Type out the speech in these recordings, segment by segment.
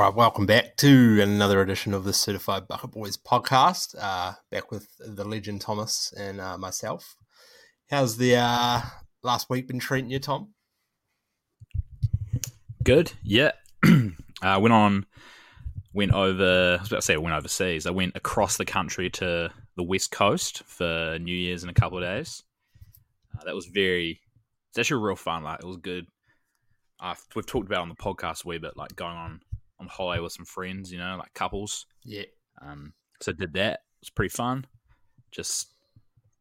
All right, welcome back to another edition of the Certified Bucket Boys podcast. Uh, back with the legend Thomas and uh, myself. How's the uh, last week been treating you, Tom? Good. Yeah. I uh, went on, went over. I was about to say I went overseas. I went across the country to the west coast for New Year's in a couple of days. Uh, that was very. It's actually real fun. Like it was good. we've talked about on the podcast a wee bit, like going on on holiday with some friends, you know, like couples. Yeah. Um, so did that. It was pretty fun. Just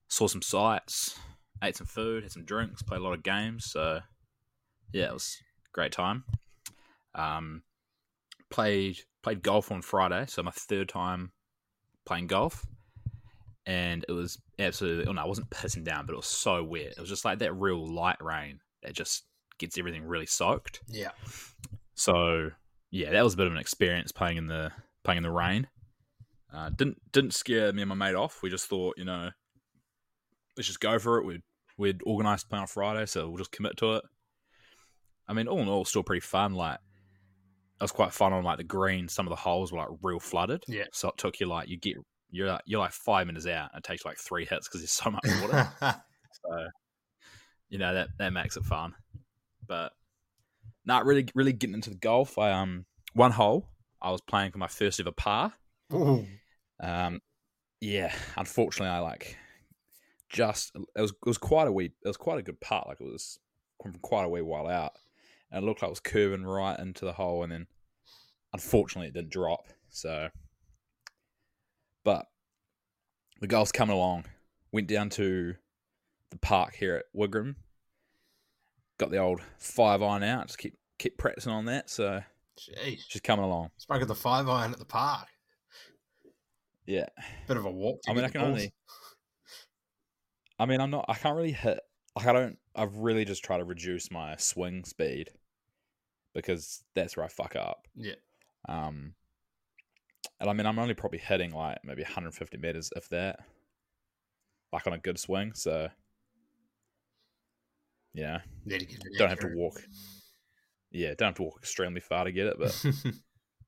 saw some sights, ate some food, had some drinks, played a lot of games. So yeah, it was a great time. Um, played played golf on Friday, so my third time playing golf, and it was absolutely. Oh no, I wasn't pissing down, but it was so wet. It was just like that real light rain that just gets everything really soaked. Yeah. So yeah, that was a bit of an experience playing in the playing in the rain. Uh, didn't didn't scare me and my mate off. We just thought, you know, let's just go for it. We'd we'd organised to play on Friday, so we'll just commit to it. I mean, all in all, still pretty fun. Like, it was quite fun on like the green. Some of the holes were like real flooded. Yeah. So it took you like you get you're like, you're like five minutes out. And it takes like three hits because there's so much water. so, you know that that makes it fun. But not really really getting into the golf. I um one hole I was playing for my first ever par. Ooh. Um, yeah, unfortunately, I like just it was it was quite a wee it was quite a good part. Like it was from quite a wee while out, and it looked like it was curving right into the hole, and then unfortunately it didn't drop. So, but the golf's coming along. Went down to the park here at Wigram. Got the old five iron out. Just keep keep practicing on that. So, Jeez. just coming along. Spoke at the five iron at the park. Yeah. Bit of a walk. I mean, I can balls. only. I mean, I'm not. I can't really hit. Like, I don't. I've really just tried to reduce my swing speed because that's where I fuck up. Yeah. Um, and I mean, I'm only probably hitting like maybe 150 meters, if that, like on a good swing. So, yeah, Need to get it don't have to walk. Yeah, don't have to walk extremely far to get it, but you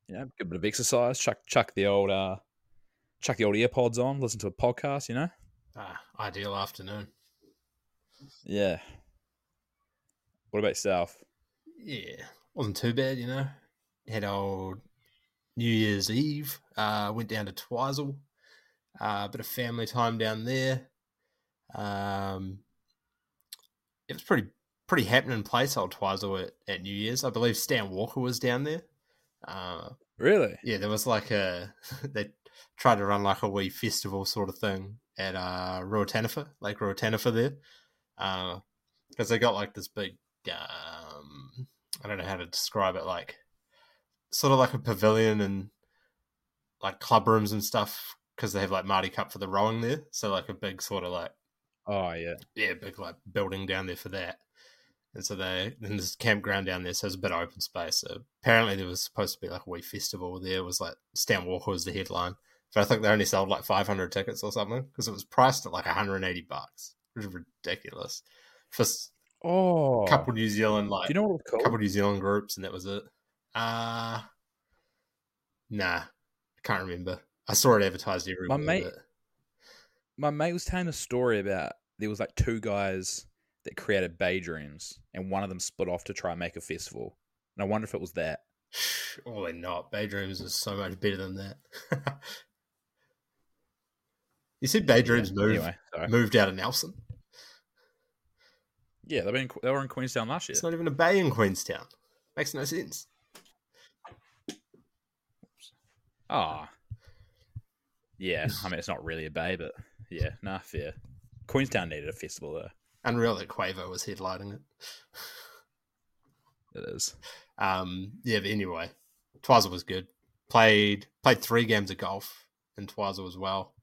know, good bit of exercise. Chuck, chuck the old, uh, chuck the old earpods on. Listen to a podcast. You know. ah, ideal afternoon. Yeah. What about yourself? Yeah, wasn't too bad, you know. Had old New Year's Eve. Uh, went down to Twizel. Uh, a bit of family time down there. Um, it was pretty pretty happening place, old Twizel at, at New Year's. I believe Stan Walker was down there. Uh, Really? yeah, there was like a they tried to run like a wee festival sort of thing at uh Ruataniwha, Lake Ruataniwha there. because they got like this big um I don't know how to describe it, like sort of like a pavilion and like club rooms and stuff because they have like Maadi Cup for the rowing there. So like a big sort of like Oh yeah. yeah, big like building down there for that. And so they then this campground down there, so it's a bit of open space. So apparently there was supposed to be like a wee festival there. It was like Stan Walker was the headline, but I think they only sold like 500 tickets or something because it was priced at like 180 bucks, which is ridiculous for Oh. a couple New Zealand like Do you know what was called? A couple New Zealand groups, and that was it. Uh nah, I can't remember. I saw it advertised everywhere. My mate- but- My mate was telling a story about there was like two guys that created Bay Dreams, and one of them split off to try and make a festival. And I wonder if it was that. Oh, they're not. Bay Dreams is so much better than that. you said Bay Dreams Yeah, moved Anyway, moved out of Nelson. Yeah, they've been they were in Queenstown last year. It's not even a bay in Queenstown. Makes no sense. Ah. Yeah, I mean it's not really a bay, but yeah, nah, fair. Queenstown needed a festival though. Unreal that Quavo was headlining it. It is. Um, yeah, but anyway, Twizel was good. Played played three games of golf in Twizel as well.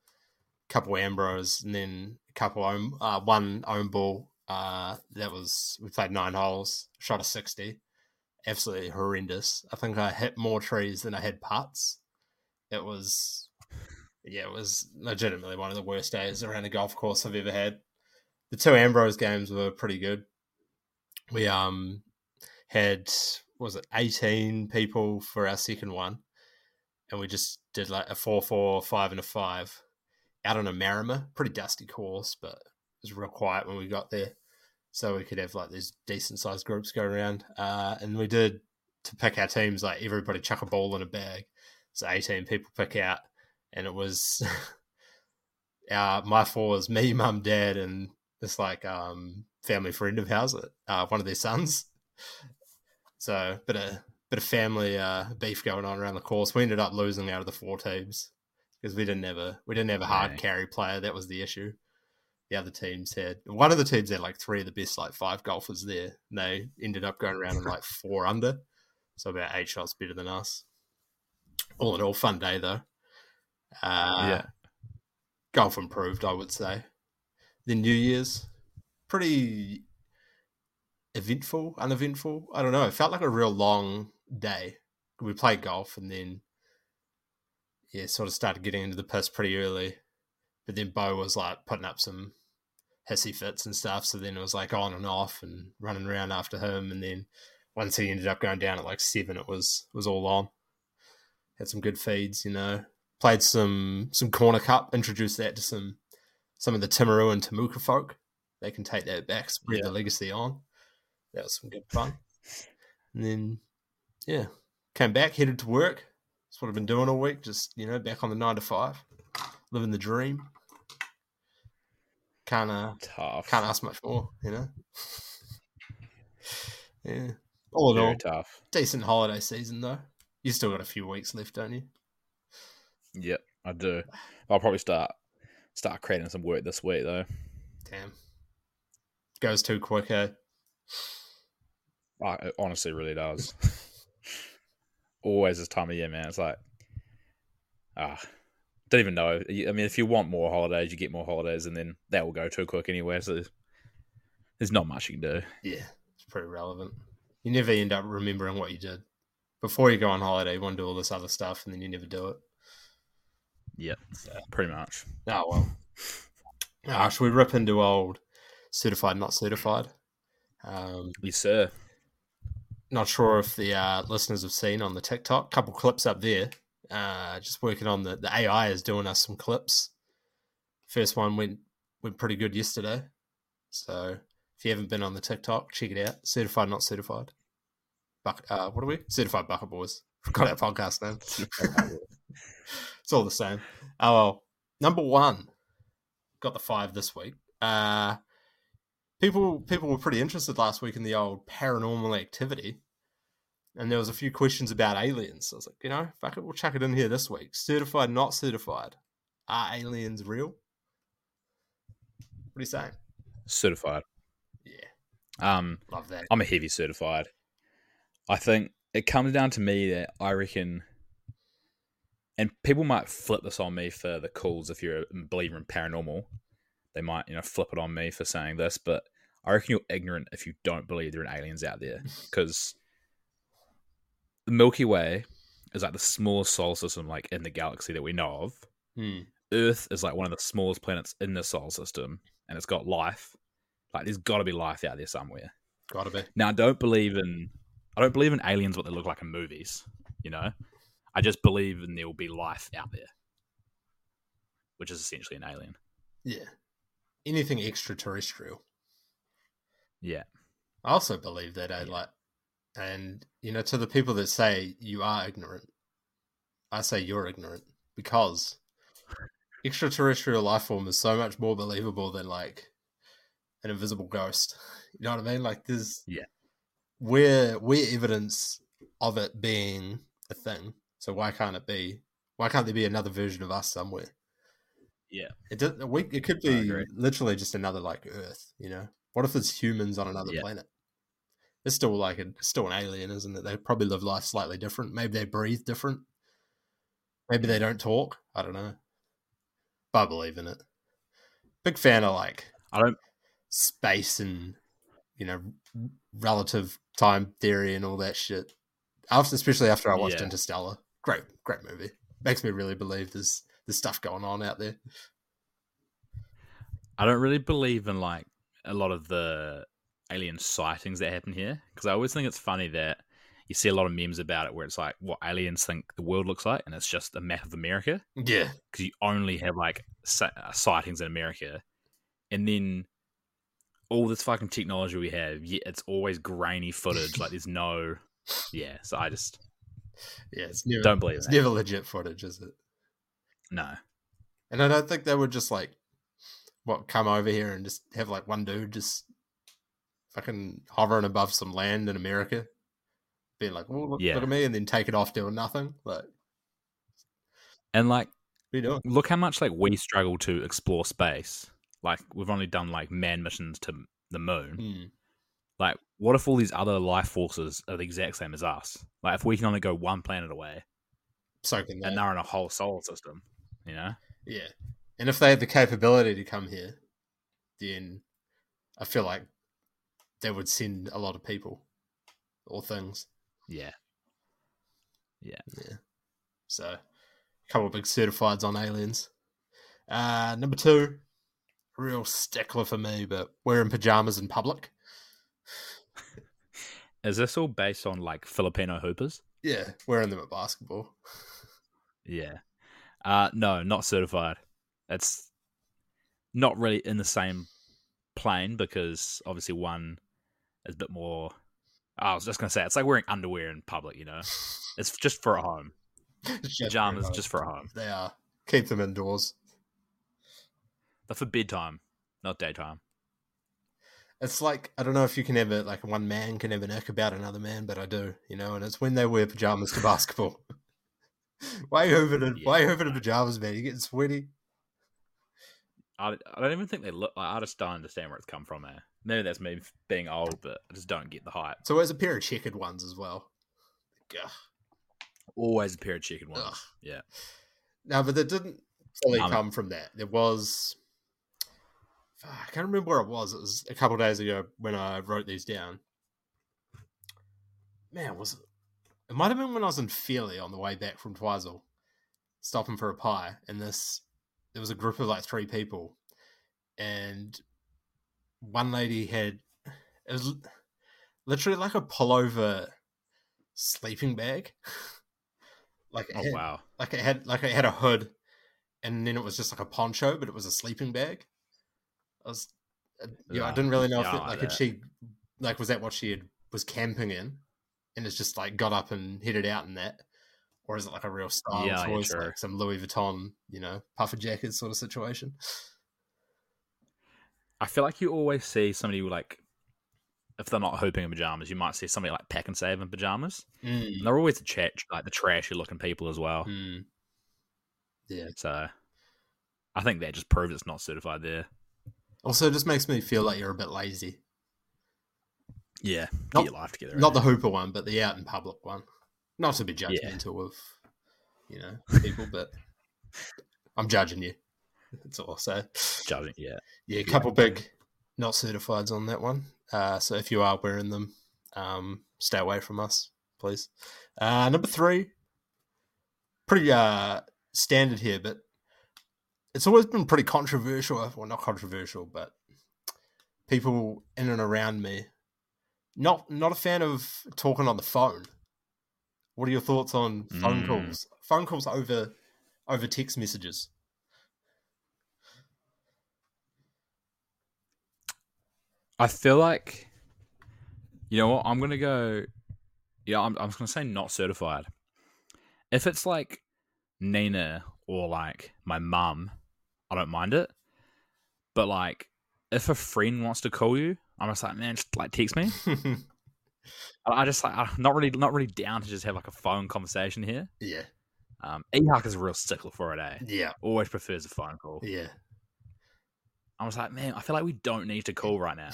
couple Ambrose and then a couple own, uh, one own ball. Uh, that was we played nine holes, shot a sixty, absolutely horrendous. I think I hit more trees than I had putts. It was, yeah, it was legitimately one of the worst days around a golf course I've ever had. The two Ambrose games were pretty good. We um had was it eighteen people for our second one, and we just did like a four, four, five, and a five out on Omarama, pretty dusty course, but it was real quiet when we got there, so we could have like these decent sized groups go around. Uh, and we did to pick our teams like everybody chuck a ball in a bag, so eighteen people pick out, and it was. our my four was me, mum, dad, and this like um family friend of ours, uh, one of their sons. So bit of bit of family uh, beef going on around the course. We ended up losing out of the four teams because we didn't have a we didn't have a hard Right. carry player. That was the issue. The other teams had one of the teams had like three of the best like five golfers there. And they ended up going around in like four under, so about eight shots better than us. All in all, fun day though. Uh, Yeah. golf improved, I would say. Then New Year's, pretty eventful, uneventful. I don't know. It felt like a real long day. We played golf and then, yeah, sort of started getting into the piss pretty early. But then Bo was like putting up some hissy fits and stuff. So then it was like on and off and running around after him. And then once he ended up going down at like seven, it was was all on. Had some good feeds, you know. Played some some corner cup, introduced that to some some of the Timaru and Temuka folk. They can take that back, spread the legacy on. That was some good fun. And then, yeah, came back, headed to work. That's what I've been doing all week. Just you know, back on the nine to five, living the dream. Can't uh, Tough. can't ask much more, you know. yeah, all in all, tough. decent holiday season though. You still got a few weeks left, don't you? Yep, I do. I'll probably start start creating some work this week though. Damn, goes too quick. Eh? Uh, It honestly really does. Always this time of year, man. It's like, ah, don't even know. I mean, if you want more holidays, you get more holidays, and then that will go too quick anyway. So there's not much you can do. Yeah, it's pretty relevant. You never end up remembering what you did before you go on holiday. You want to do all this other stuff, and then you never do it. Yep, So, pretty much. oh well. Ah, should we rip into old certified, not certified? Um, Yes, sir. not sure if the uh, listeners have seen on the TikTok. Couple clips up there. Uh, just working on the the AI is doing us some clips. First one went went pretty good yesterday. So if you haven't been on the TikTok, check it out. Certified, not certified. Buck, uh, what are we? Certified Bucket Boys. Forgot our podcast name. It's all the same. Oh well. Number one. Got the five this week. Uh people people were pretty interested last week in the old paranormal activity. And there was a few questions about aliens. I was like, you know, fuck it, we'll chuck it in here this week. Certified, not certified. Are aliens real? What are you saying? Certified. Yeah, Um, love that. I'm a heavy certified. I think it comes down to me that I reckon, and people might flip this on me for the calls if you're a believer in paranormal. They might, you know, flip it on me for saying this, but I reckon you're ignorant if you don't believe there are aliens out there because the Milky Way is like the smallest solar system, like in the galaxy that we know of. Hmm. Earth is like one of the smallest planets in the solar system, and it's got life. Like, there's got to be life out there somewhere. Gotta be. Now, I don't believe in I don't believe in aliens what they look like in movies. You know, I just believe in there will be life out there, which is essentially an alien. Yeah. Anything extraterrestrial. Yeah, I also believe that, eh? Yeah. Like, and you know, to the people that say you are ignorant, I say you're ignorant because extraterrestrial life form is so much more believable than like an invisible ghost. You know what I mean? Like, there's Yeah. we're we're evidence of it being a thing. So why can't it be? Why can't there be another version of us somewhere? yeah, It does, we, it could be literally just another like Earth, you know. What if it's humans on another Yeah. planet? It's still like a, it's still an alien, isn't it? They probably live life slightly different. Maybe they breathe different. Maybe they don't talk. I don't know. But I believe in it. Big fan of like I don't. space and you know relative time theory and all that shit. After, especially after I watched Yeah. Interstellar, great, great movie. Makes me really believe there's there's stuff going on out there. I don't really believe in like a lot of the alien sightings that happen here because I always think it's funny that you see a lot of memes about it where it's like what aliens think the world looks like, and it's just a map of America Yeah, because you only have like uh, sightings in America, and then all this fucking technology we have, yet it's always grainy footage. like there's no, yeah. So I just yeah. It's never don't believe it's that. never legit footage, is it? No, And I don't think they would just like what come over here and just have like one dude just fucking hovering above some land in America, being like, "Oh, look, Yeah. look at me," and then take it off doing nothing. Like, and like are you doing? look how much like we struggle to explore space. Like we've only done like man missions to the moon. Hmm. Like, what if all these other life forces are the exact same as us? Like, if we can only go one planet away Soaking that. and they're in a whole solar system, you know? Yeah. And if they had the capability to come here, then I feel like they would send a lot of people or things. Yeah. Yeah. Yeah. So, a couple of big certifieds on aliens. Uh, number two, real stickler for me, but wearing pajamas in public. Is this all based on like Filipino hoopers? Yeah, wearing them at basketball. Yeah. Uh no, not certified. It's not really in the same plane because obviously one is a bit more I was just gonna say it's like wearing underwear in public, you know. It's just for at home. Just Pajamas home. just for at home. They are. Keep them indoors. They're for bedtime, not daytime. It's like I don't know if you can ever like one man can ever nick about another man, but I do, you know. And it's when they wear pajamas to basketball. why over to why over to pajamas, man? You're getting sweaty. I, I don't even think they look like I just don't understand where it's come from there. Maybe that's me being old, but I just don't get the hype. So there's a pair of checkered ones as well. Ugh. Always a pair of checkered ones. Ugh. Yeah. No, but that didn't fully Um, come from that. There was I can't remember where it was. It was a couple days ago when I wrote these down. Man, was it? It might have been when I was in Fairlie on the way back from Twizel, stopping for a pie, and this there was a group of like three people, and one lady had it was literally like a pullover sleeping bag. like Oh had- wow. like it had like it had a hood and then it was just like a poncho but it was a sleeping bag i was uh, yeah i didn't really know if it, like that. she like was that what she had was camping in and it's just like got up and headed out in that or is it like a real style Yeah, yeah, choice true. like some louis vuitton you know puffer jacket sort of situation I feel like you always see somebody like if they're not hooping in pajamas, you might see somebody like PAK'nSAVE in pajamas. mm. And they're always the chat like the trashy looking people as well. Mm. yeah So I think that just proves it's not certified there. Also it just makes me feel like you're a bit lazy Yeah. Get Not- your life together. not eh? the hooper one but the out in public one not to be Yeah. judgmental of you know people but i'm judging you that's all i'll say judging. Yeah. yeah a couple big not certifieds on that one uh, so if you are wearing them um, stay away from us please uh, number three pretty uh, standard here but it's always been pretty controversial well not controversial but people in and around me not not a fan of talking on the phone what are your thoughts on phone Mm. calls phone calls over over text messages I feel like, you know what? I'm gonna go. Yeah, I'm. I'm gonna say not certified. If it's like Nina or like my mum, I don't mind it. But like, if a friend wants to call you, I'm just like, man, just like text me. I just like, I'm not really, not really down to just have like a phone conversation here. yeah Um, Ehak is a real stickler for it, eh? yeah Always prefers a phone call. yeah I was like, man, I feel like we don't need to call right now.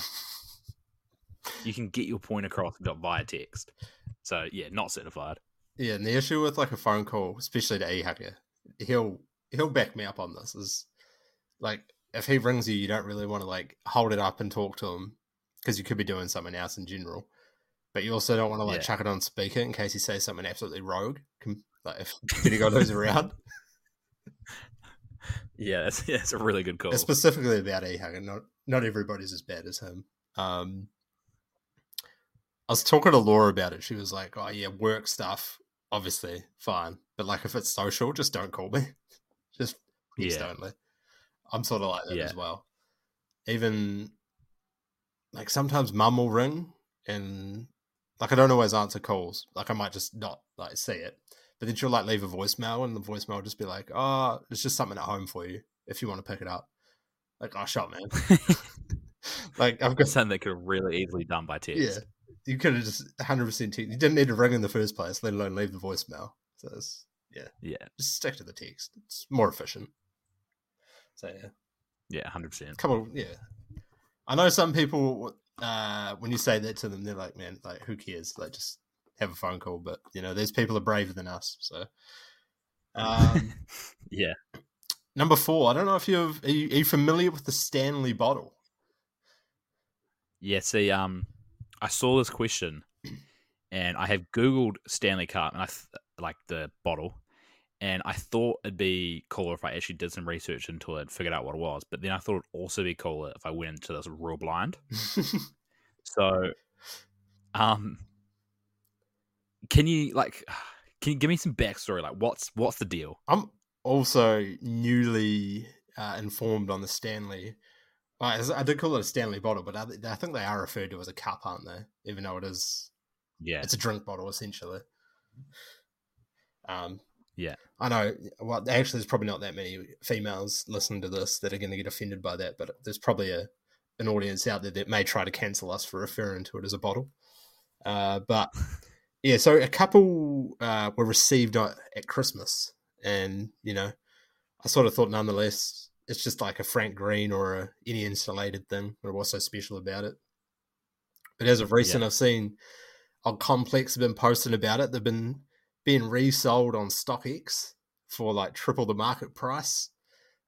You can get your point across via text. So yeah, not certified. Yeah, and the issue with like a phone call, especially to E-Hacker, he'll he'll back me up on this. Is like if he rings you, you don't really want to like hold it up and talk to him because you could be doing something else in general. But you also don't want to like Yeah. chuck it on speaker in case he says something absolutely rogue. Like if guy goes around, Yeah, that's, that's a really good call. It's specifically about E-Hacker. Not not everybody's as bad as him. Um, I was talking to Laura about it. She was like, "Oh yeah, work stuff, obviously fine, but like if it's social, just don't call me. just Yeah. only." I'm sort of like that Yeah. as well. Even like sometimes mum will ring and like I don't always answer calls. Like I might just not like see it, but then she'll like leave a voicemail and the voicemail will just be like, ah, "Oh, it's just something at home for you if you want to pick it up." Like, oh, shut man. like I've got Something that could have really easily done by text. yeah. You could have just 100 percent text. You didn't need to ring in the first place, let alone leave the voicemail. So it's, Yeah. just stick to the text. It's more efficient. So yeah, Yeah, hundred percent. Come on, yeah. I know some people uh, when you say that to them, they're like, "Man, like who cares? Like just have a phone call." But you know, these people are braver than us. So um, Yeah. number four, I don't know if you've are you, are you familiar with the Stanley bottle? Yeah, see, um, I saw this question, and I have Googled Stanley Cup, and I th- like the bottle, and I thought it'd be cooler if I actually did some research into it, and figured out what it was. But then I thought it'd also be cooler if I went into this real blind. So, um, can you like, can you give me some backstory? Like, what's what's the deal? I'm also newly uh, informed on the Stanley. As- I did call it a Stanley bottle, but I, I think they are referred to as a cup, aren't they? Even though it is, Yeah, it's a drink bottle essentially. Um, Yeah. I know. Well, actually, there's probably not that many females listening to this that are going to get offended by that, but there's probably a an audience out there that may try to cancel us for referring to it as a bottle. Uh, but yeah, so a couple uh, were received at at Christmas, and you know, I sort of thought nonetheless it's just like a Frank Green or a, any insulated thing. But what's so special about it? But as of recent, Yeah. I've seen on Complex have been posting about it. They've been being resold on StockX for like triple the market price.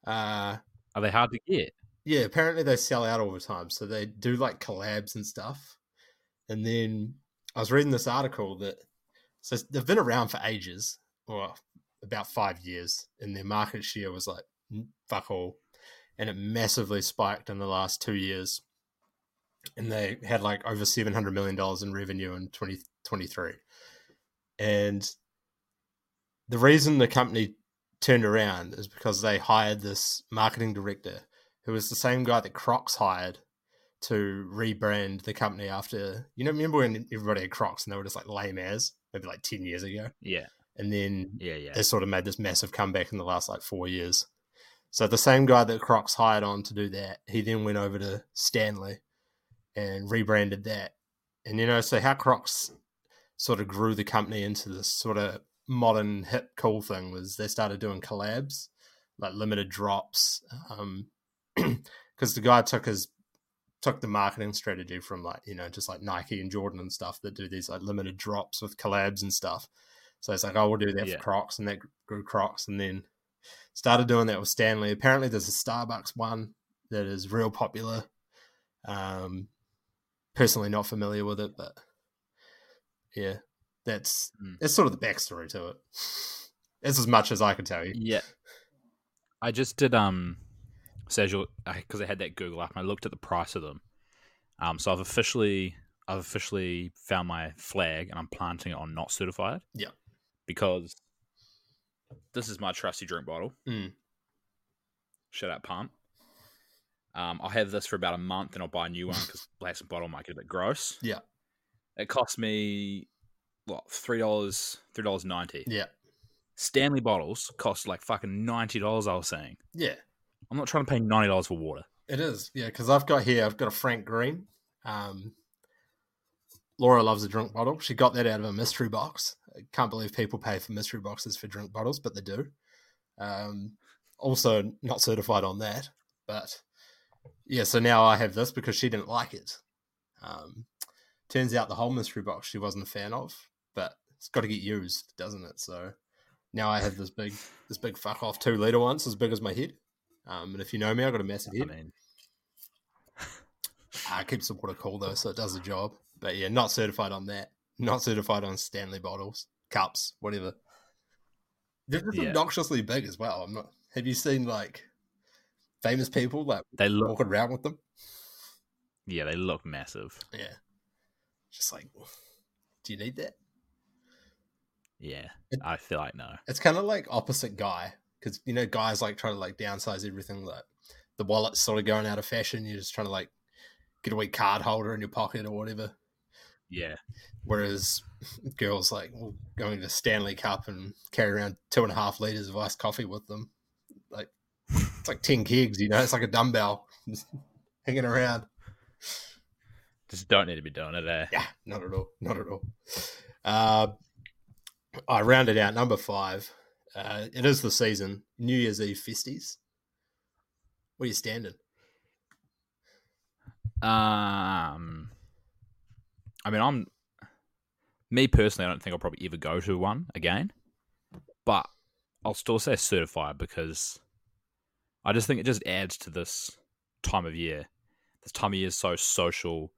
Uh, are they hard to get? yeah, apparently they sell out all the time. So they do like collabs and stuff. And then I was reading this article that so they've been around for ages, or about five years, and their market share was like fuck all, and it massively spiked in the last two years. And they had like over seven hundred million dollars in revenue in twenty twenty three, and the reason the company turned around is because they hired this marketing director who was the same guy that Crocs hired to rebrand the company after you know remember when everybody had Crocs and they were just like lame as maybe like ten years ago, Yeah, and then yeah, yeah. they sort of made this massive comeback in the last like four years. So the same guy that Crocs hired on to do that, he then went over to Stanley and rebranded that. And you know, so how Crocs sort of grew the company into this sort of modern hip cool thing was they started doing collabs, like limited drops. Um because the guy took his took the marketing strategy from like, you know, just like Nike and Jordan and stuff that do these like limited drops with collabs and stuff. So it's like, oh, we'll do that Yeah. for Crocs, and that grew Crocs, and then started doing that with Stanley. Apparently, there's a Starbucks one that is real popular. Um, personally, not familiar with it, but yeah, that's Mm. that's sort of the backstory to it. It's as much as I can tell you. Yeah. I just did um Sajal because I had that Google app and I looked at the price of them. Um so I've officially I've officially found my flag and I'm planting it on not certified. Yeah. Because this is my trusty drink bottle. Mm. Shut up, pump. Um, I'll have this for about a month and I'll buy a new one because plastic bottle might get a bit gross. Yeah. It cost me what three dollars three dollars ninety. Yeah, Stanley bottles cost like fucking ninety dollars. I was saying. yeah, I'm not trying to pay ninety dollars for water. it is. Yeah, because I've got here, I've got a Frank Green. Um, Laura loves a drink bottle. She got that out of a mystery box. I can't believe people pay for mystery boxes for drink bottles, but they do. Um, also, not certified on that, but yeah. So now I have this because she didn't like it. Um, turns out the whole mystery box she wasn't a fan of, but it's got to get used, doesn't it? So now I have this big, this big fuck off two liter it's as big as my head. Um, and if you know me, I've got a massive I head. mean, Uh, keeps the water cool though, so it does the job. But yeah, not certified on that. Not certified on Stanley bottles, cups, whatever. They're just Yeah. obnoxiously big as well. I'm not. Have you seen like famous people like they look walking around with them? yeah, they look massive. Yeah, Just like, do you need that? Yeah, I feel like no. It's kind of like opposite guy because you know guys like trying to like downsize everything. Like the wallet's sort of going out of fashion. You're just trying to like get a wee card holder in your pocket or whatever. Yeah, Whereas girls like going to Stanley Cup and carry around two and a half liters of iced coffee with them. Like it's like ten kegs, you know. It's like a dumbbell just hanging around. just don't need to be doing it. Eh? Yeah, not at all. Not at all. Uh, I rounded out number five. Uh, it is the season. New Year's Eve fisties. Where are you standing? Um, I mean, I'm me personally. I don't think I'll probably ever go to one again, but I'll still say certified because I just think it just adds to this time of year. This time of year is so social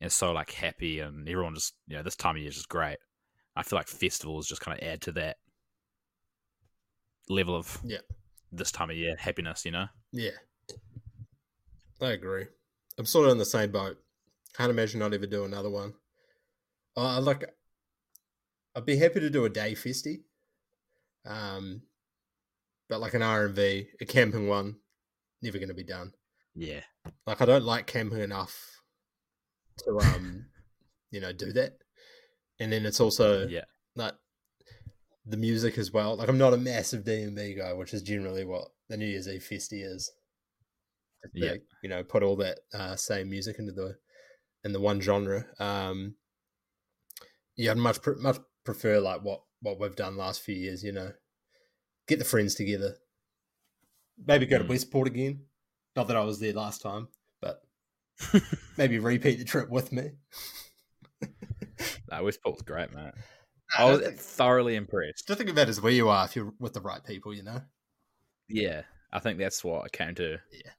and so like happy, and everyone just you know this time of year is just great. I feel like festivals just kind of add to that level of Yeah. this time of year happiness. You know, Yeah, I agree. I'm sort of in the same boat. Can't imagine I'd ever do another one. Uh, I like. I'd be happy to do a day fisty. Um, but like an R and V, a camping one, never going to be done. yeah, Like I don't like camping enough to um, you know, do that. And then it's also yeah, like the music as well. Like I'm not a massive D&B guy, which is generally what the New Year's Eve festy is. Yeah. you know, put all that uh, same music into the in the one genre. Um, yeah, I'd much much prefer like what what we've done last few years. You know, get the friends together, maybe go to Mm. Westport again. Not that I was there last time, but maybe repeat the trip with me. That Westport's great, mate. I I was think- thoroughly impressed. Still think about it as where you are if you're with the right people, you know? Yeah, I think that's what I came to. Yeah.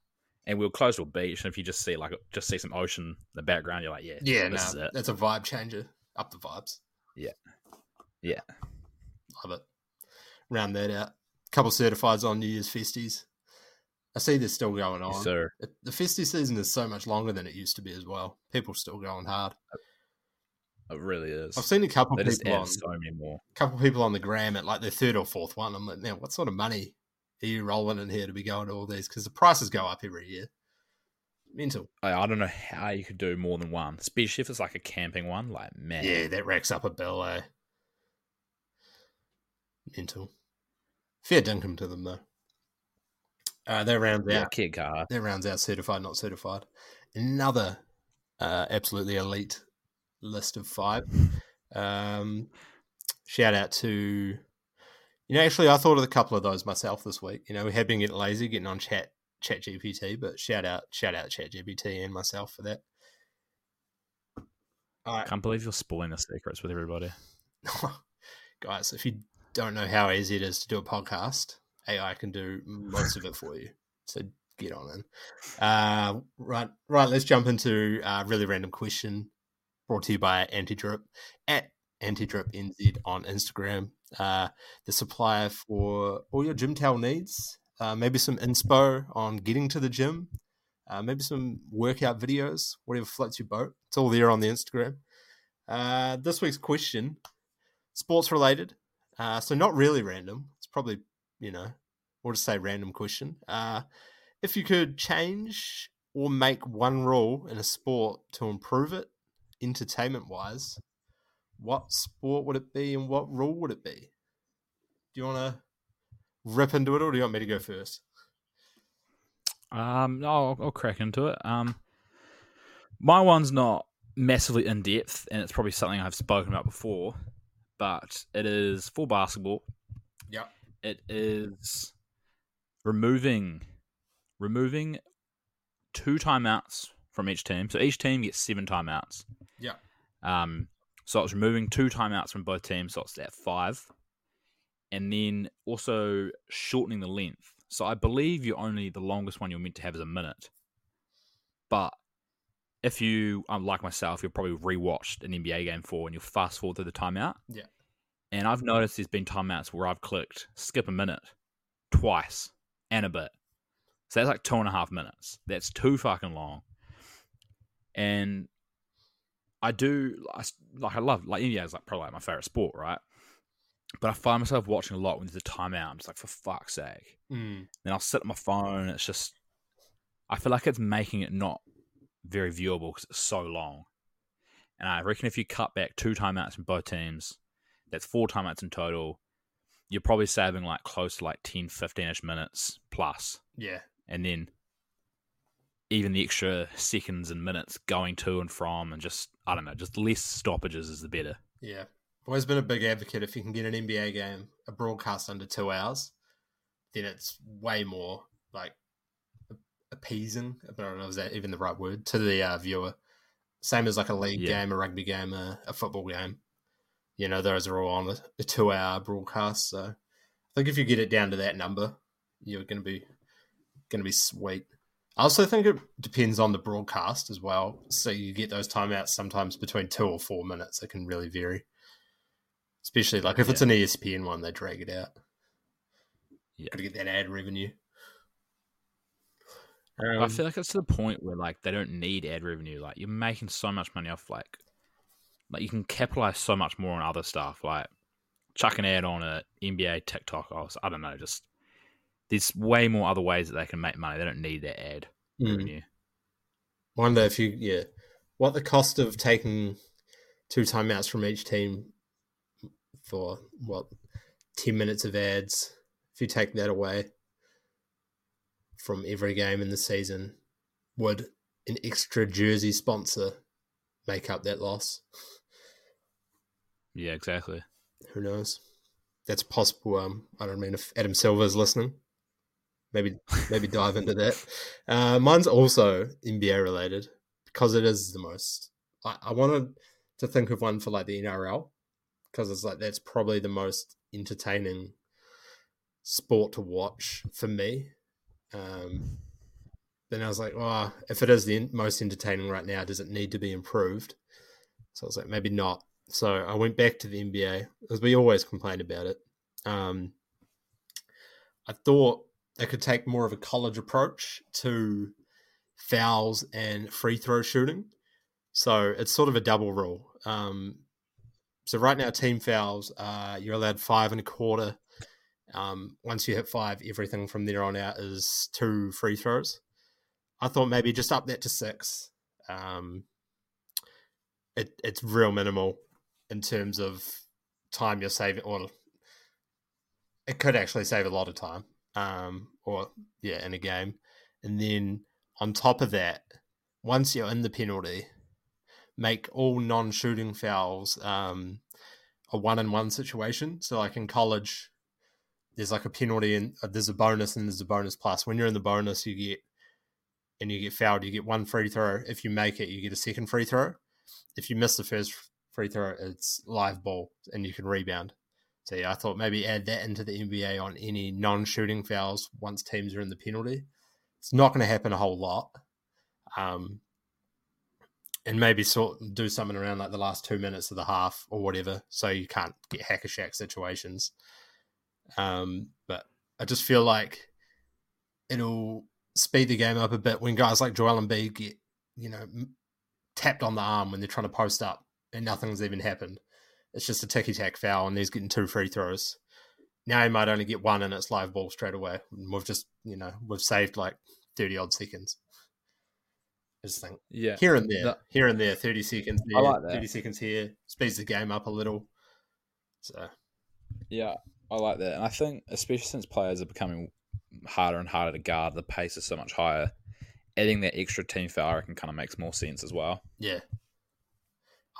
And we were close to a beach, and if you just see like just see some ocean in the background, you're like, yeah, Yeah, this no, is it. that's a vibe changer. Up the vibes. Yeah. Yeah. Love it. Round that out. A couple certifieds on New Year's festies. I see this still going on. Yes, sir. It- the festy season is so much longer than it used to be as well. People still going hard. Uh, It really is. I've seen a couple they people on so many more. A couple people on the gram at like their third or fourth one. I'm like, man, what sort of money are you rolling in here to be going to all these? Because the prices go up every year. Mental. I, I don't know how you could do more than one, especially if it's like a camping one. Like, man, Yeah, that racks up a bill, eh? Mental. Fair dinkum to them though. Uh, that rounds yeah, out. kid car. That rounds out certified, not certified. Another uh, absolutely elite list of five. Um, shout out to, you know, actually, I thought of a couple of those myself this week. You know, we had been getting lazy getting on chat chat GPT, but shout out, shout out chat GPT and myself for that. Right, Can't believe you're spoiling the secrets with everybody. guys, if you don't know how easy it is to do a podcast, AI can do most of it for you. So get on in. Uh, right, right. Let's jump into a really random question brought to you by Antidrip at Antidrip NZ on Instagram. Uh, the supplier for all your gym towel needs. Uh, maybe some inspo on getting to the gym. Uh, maybe some workout videos, whatever floats your boat. It's all there on the Instagram. Uh, this week's question, sports related. Uh, so not really random. It's probably, you know, we'll just say random question. Uh, if you could change or make one rule in a sport to improve it, entertainment wise, what sport would it be and what rule would it be? Do you want to rip into it or do you want me to go first? Um, no, I'll, I'll crack into it. Um, my one's not massively in depth, and it's probably something I've spoken about before, but it is for basketball. Yeah. It is removing removing two timeouts from each team. So each team gets seven timeouts. Yeah. Um, so it's removing two timeouts from both teams, so it's at five, and then also shortening the length. So I believe you're only the longest one you're meant to have is a minute, but if you, um, like myself, you'll probably rewatched an NBA game for and you'll fast forward through the timeout. Yeah. And I've noticed there's been timeouts where I've clicked skip a minute twice and a bit. So that's like two and a half minutes. That's too fucking long. And I do I, like I love like NBA is like probably like my favorite sport, right? But I find myself watching a lot when there's a timeout. I'm just like, for fuck's sake. Mm. Then I'll sit on my phone. And it's just, I feel like it's making it not very viewable because it's so long. And I reckon if you cut back two timeouts from both teams, that's four timeouts in total. You're probably saving like close to like 10, 15 ish minutes plus. Yeah. And then even the extra seconds and minutes going to and from, and just, I don't know, just less stoppages is the better. Yeah. I've Always been a big advocate if you can get an NBA game, a broadcast under two hours, then it's way more like appeasing. I don't know is that even the right word to the uh, viewer. Same as like a league Yeah. game, a rugby game, a, a football game. You know, those are all on a, a two-hour broadcast. So I think if you get it down to that number, you're going to be going to be sweet. I also think it depends on the broadcast as well. So you get those timeouts sometimes between two or four minutes. It can really vary. Especially like if it's an ESPN one, they drag it out. Yeah. Got to get that ad revenue. I Um, feel like it's to the point where like they don't need ad revenue. Like you're making so much money off like like you can capitalize so much more on other stuff. Like chuck an ad on a NBA TikTok or I don't know, just there's way more other ways that they can make money. They don't need that ad mm. revenue. Wonder if you, yeah, what the cost of taking two timeouts from each team for what ten minutes of ads. If you take that away from every game in the season, would an extra jersey sponsor make up that loss? Yeah, exactly. Who knows? That's possible. Um, I don't mean if Adam Silver is listening. Maybe maybe dive into that. Uh, mine's also NBA related because it is the most. I, I wanted to think of one for like the NRL because it's like that's probably the most entertaining sport to watch for me. Um, then I was like, well, if it is the most entertaining right now, does it need to be improved? So I was like, maybe not. So I went back to the NBA because we always complain about it. Um, I thought they could take more of a college approach to fouls and free throw shooting. So it's sort of a double rule. Um, so right now, team fouls, uh, you're allowed five and a quarter. Um, once you hit five, everything from there on out is two free throws. I thought maybe just up that to six. Um, it, it's real minimal in terms of time you're saving, or it could actually save a lot of time. Um, or yeah, in a game, and then on top of that, once you're in the penalty, make all non-shooting fouls um, a one-in-one situation. So, like in college, there's like a penalty and uh, there's a bonus and there's a bonus plus. When you're in the bonus, you get and you get fouled, you get one free throw. If you make it, you get a second free throw. If you miss the first free throw, it's live ball and you can rebound. I thought maybe add that into the NBA on any non-shooting fouls once teams are in the penalty. It's not going to happen a whole lot, um, and maybe sort do something around like the last two minutes of the half or whatever, so you can't get hack-a-Shaq situations. Um, but I just feel like it'll speed the game up a bit when guys like Joel Embiid get you know tapped on the arm when they're trying to post up and nothing's even happened. It's just a ticky tack foul, and he's getting two free throws. Now he might only get one, and it's live ball straight away. And we've just, you know, we've saved like thirty odd seconds. I just think Yeah. here and there, The- here and there, thirty seconds I there, like thirty seconds here, speeds the game up a little. So Yeah, I like that. And I think, especially since players are becoming harder and harder to guard, the pace is so much higher. Adding that extra team foul, I reckon, kind of makes more sense as well. yeah,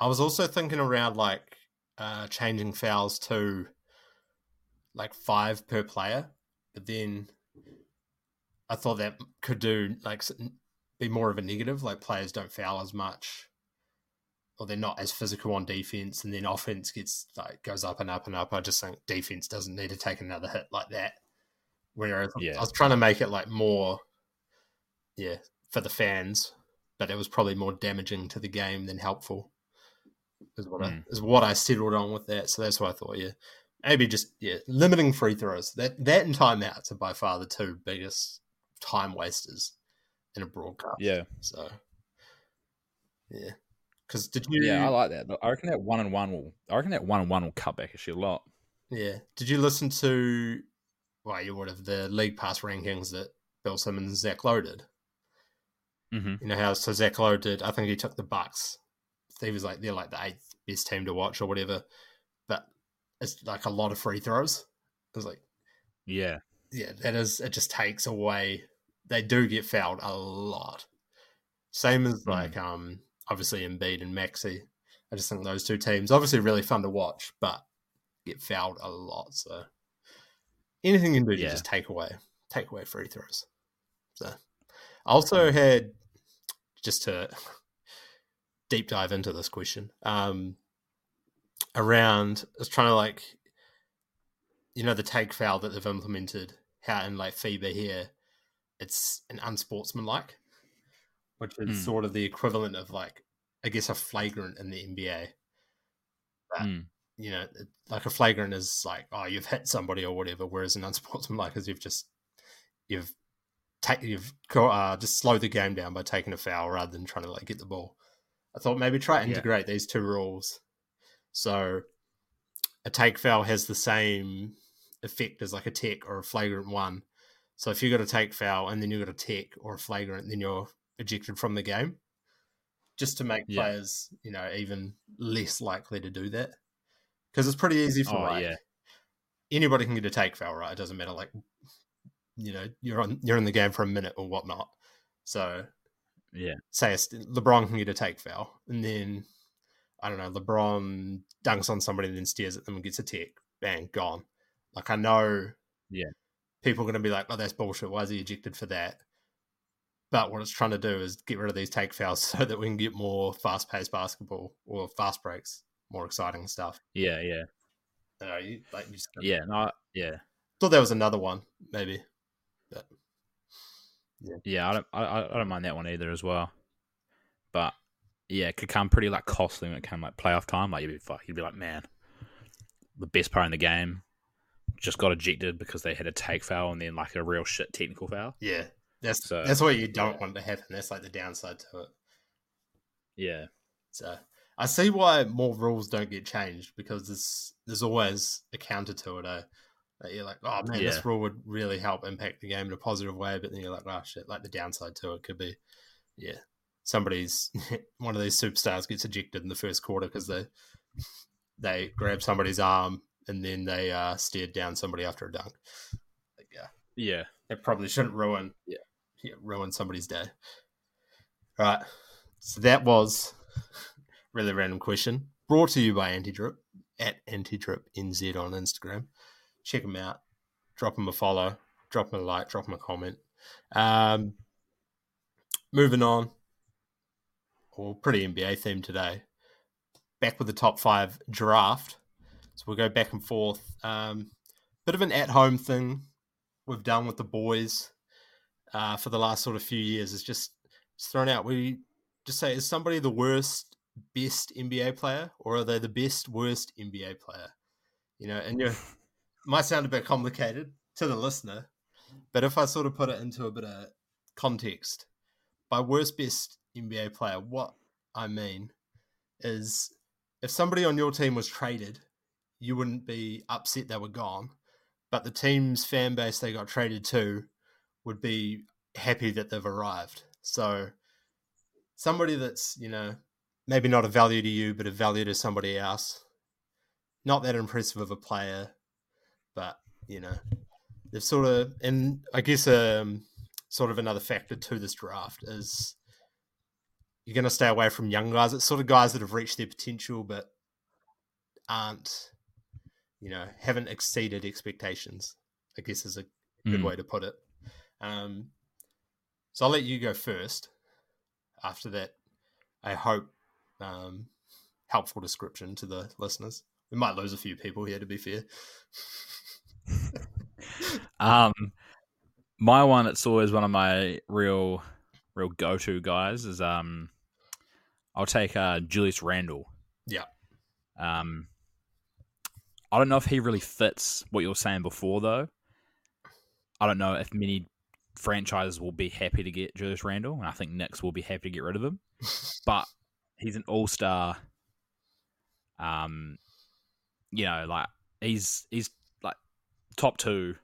I was also thinking around like uh, changing fouls to like five per player, but then I thought that could do like be more of a negative. Like players don't foul as much, or they're not as physical on defense, and then offense gets like goes up and up and up. I just think defense doesn't need to take another hit like that. Whereas Yeah. I was trying to make it like more, yeah, for the fans, but it was probably more damaging to the game than helpful. Is what I Mm. is what I settled on with that. So that's why I thought, yeah, maybe just yeah, limiting free throws. That that and timeouts are by far the two biggest time wasters in a broadcast. Yeah. So, yeah. Because did you? Yeah, I like that. I reckon that one and one will. I reckon that one and one will cut back actually a lot. Yeah. Did you listen to? Well, you would have the league pass rankings that Bill Simmons and Zach Lowe did. Mm-hmm. You know how so Zach Lowe did? I think he took the Bucks. He was like they're like the eighth best team to watch or whatever, but it's like a lot of free throws. It was like, Yeah, yeah, that is. It just takes away. They do get fouled a lot. Same as Mm. like um obviously Embiid and Maxey. I just think those two teams obviously really fun to watch, but get fouled a lot. So anything you can do to Yeah. just take away take away free throws. So I also had just to deep dive into this question. Um around I was trying to like you know the take foul that they've implemented how in like FIBA here it's an unsportsmanlike which is Mm. sort of the equivalent of like I guess a flagrant in the NBA But- Mm. you know it- like a flagrant is like oh you've hit somebody or whatever whereas an unsportsmanlike is you've just you've take you've uh, just slowed the game down by taking a foul rather than trying to like get the ball I thought maybe try to Yeah. integrate these two rules so a take foul has the same effect as like a tech or a flagrant one. So if you got a take foul and then you got a tech or a flagrant, then you're ejected from the game. Just to make Yeah. players, you know, even less likely to do that. Because it's pretty easy for Oh, like yeah. anybody can get a take foul, right? It doesn't matter like you know, you're on you're in the game for a minute or whatnot. So Yeah. say a, LeBron can get a take foul, and then I don't know, LeBron dunks on somebody and then stares at them and gets a tech, bang, gone. Like I know, Yeah. people are going to be like, "Oh, that's bullshit. Why is he ejected for that?" But what it's trying to do is get rid of these take fouls so that we can get more fast-paced basketball or fast breaks, more exciting stuff. Yeah, yeah, know, you, like you just yeah. No, I- yeah, thought there was another one, maybe. But yeah. I don't, I, I don't mind that one either as well. But yeah, it could come pretty like costly when it came like playoff time. Like you'd be fuck, you'd be like, man, the best player in the game just got ejected because they had a take foul and then like a real shit technical foul. yeah, that's So, that's what you don't want to happen. That's like the downside to it. Yeah, So I see why more rules don't get changed because there's there's always a counter to it. Eh? That you're like, oh man, Yeah. this rule would really help impact the game in a positive way, but then you're like, oh shit, like the downside to it could be, yeah, somebody's one of these superstars gets ejected in the first quarter because they they grab somebody's arm and then they uh, stared down somebody after a dunk. Like, yeah, yeah. it probably shouldn't ruin Yeah. yeah, ruin somebody's day. Right. So that was really random question brought to you by Antidrip at Antidrip NZ on Instagram. Check them out. Drop them a follow. Drop them a like. Drop them a comment. Um, moving on. Well, pretty NBA theme today. Back with the top five draft. So we'll go back and forth. Um, bit of an at-home thing we've done with the boys uh, for the last sort of few years is just, thrown out. We just say, is somebody the worst, best NBA player, or are they the best, worst NBA player? You know, and you might sound a bit complicated to the listener, but if I sort of put it into a bit of context, by worst, best NBA player, what I mean is if somebody on your team was traded, you wouldn't be upset they were gone, but the team's fan base they got traded to would be happy that they've arrived. So somebody that's, you know, maybe not a value to you, but a value to somebody else. Not that impressive of a player, but you know, they've sort of and I guess um sort of another factor to this draft is you're gonna stay away from young guys. It's sort of guys that have reached their potential but aren't you know, haven't exceeded expectations, I guess is a good Mm. way to put it. Um, so I'll let you go first. After that, I hope um, helpful description to the listeners. We might lose a few people here, to be fair. Um, my one, it's always one of my real, real go to guys is um, I'll take uh Julius Randle. Yeah. Um, I don't know if he really fits what you were saying before though. I don't know if many franchises will be happy to get Julius Randle, and I think Knicks will be happy to get rid of him. But he's an all star. Um, you know, like he's he's top two,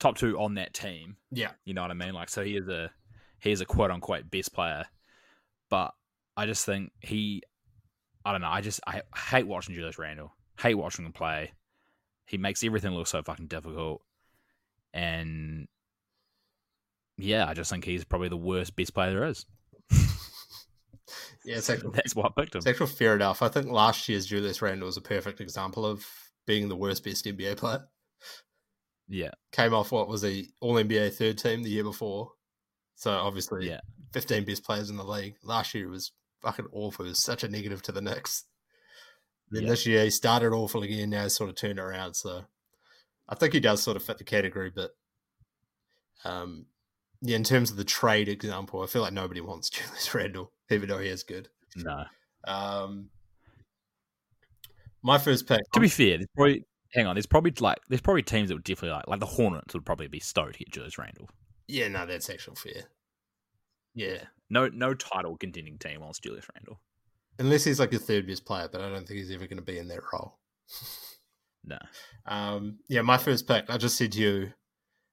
top two on that team. Yeah. You know what I mean? Like, so he is a he is a quote unquote best player, but I just think he, I don't know. I just I hate watching Julius Randle. Hate watching him play. He makes everything look so fucking difficult, and yeah, I just think he's probably the worst best player there is. Yeah, it's actually, That's why I picked him. it's actually fair enough. I think last year's Julius Randle was a perfect example of being the worst best NBA player. Yeah, Came off what was the All NBA third team the year before, so obviously yeah, 15 best players in the league. Last year it was fucking awful. It was such a negative to the Knicks. Then Yeah. this year he started awful again. Now he's sort of turned around. So I think he does sort of fit the category. But um, yeah, in terms of the trade example, I feel like nobody wants Julius Randle, even though he is good. no. Um, my first pick. To be fair, there's probably hang on. There's probably like there's probably teams that would definitely like like the Hornets would probably be stoked to get Julius Randle. yeah, no, that's actually fair. Yeah, No, no title contending team wants Julius Randle. unless he's like a third best player, but I don't think he's ever going to be in that role. No. Um, yeah, my first pick, I just said to you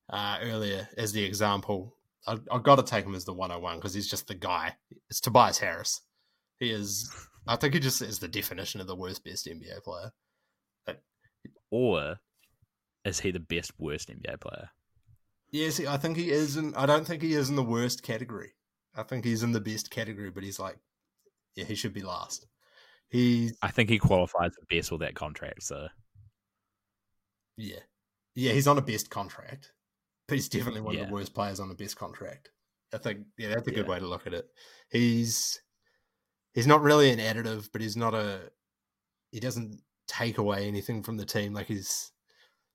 uh, earlier as the example, I, I've got to take him as the 101 because he's just the guy. It's Tobias Harris. He is, I think he just is the definition of the worst best NBA player. Or is he the best worst NBA player? Yes, I think he is. In, I don't think he is in the worst category. I think he's in the best category, but he's like, yeah, he should be last. He's, I think he qualifies for best with that contract. So yeah. Yeah, he's on a best contract, but he's definitely one of the worst players on a best contract. I think, yeah, that's a good Yeah. way to look at it. He's he's not really an additive, but he's not a he doesn't take away anything from the team. Like he's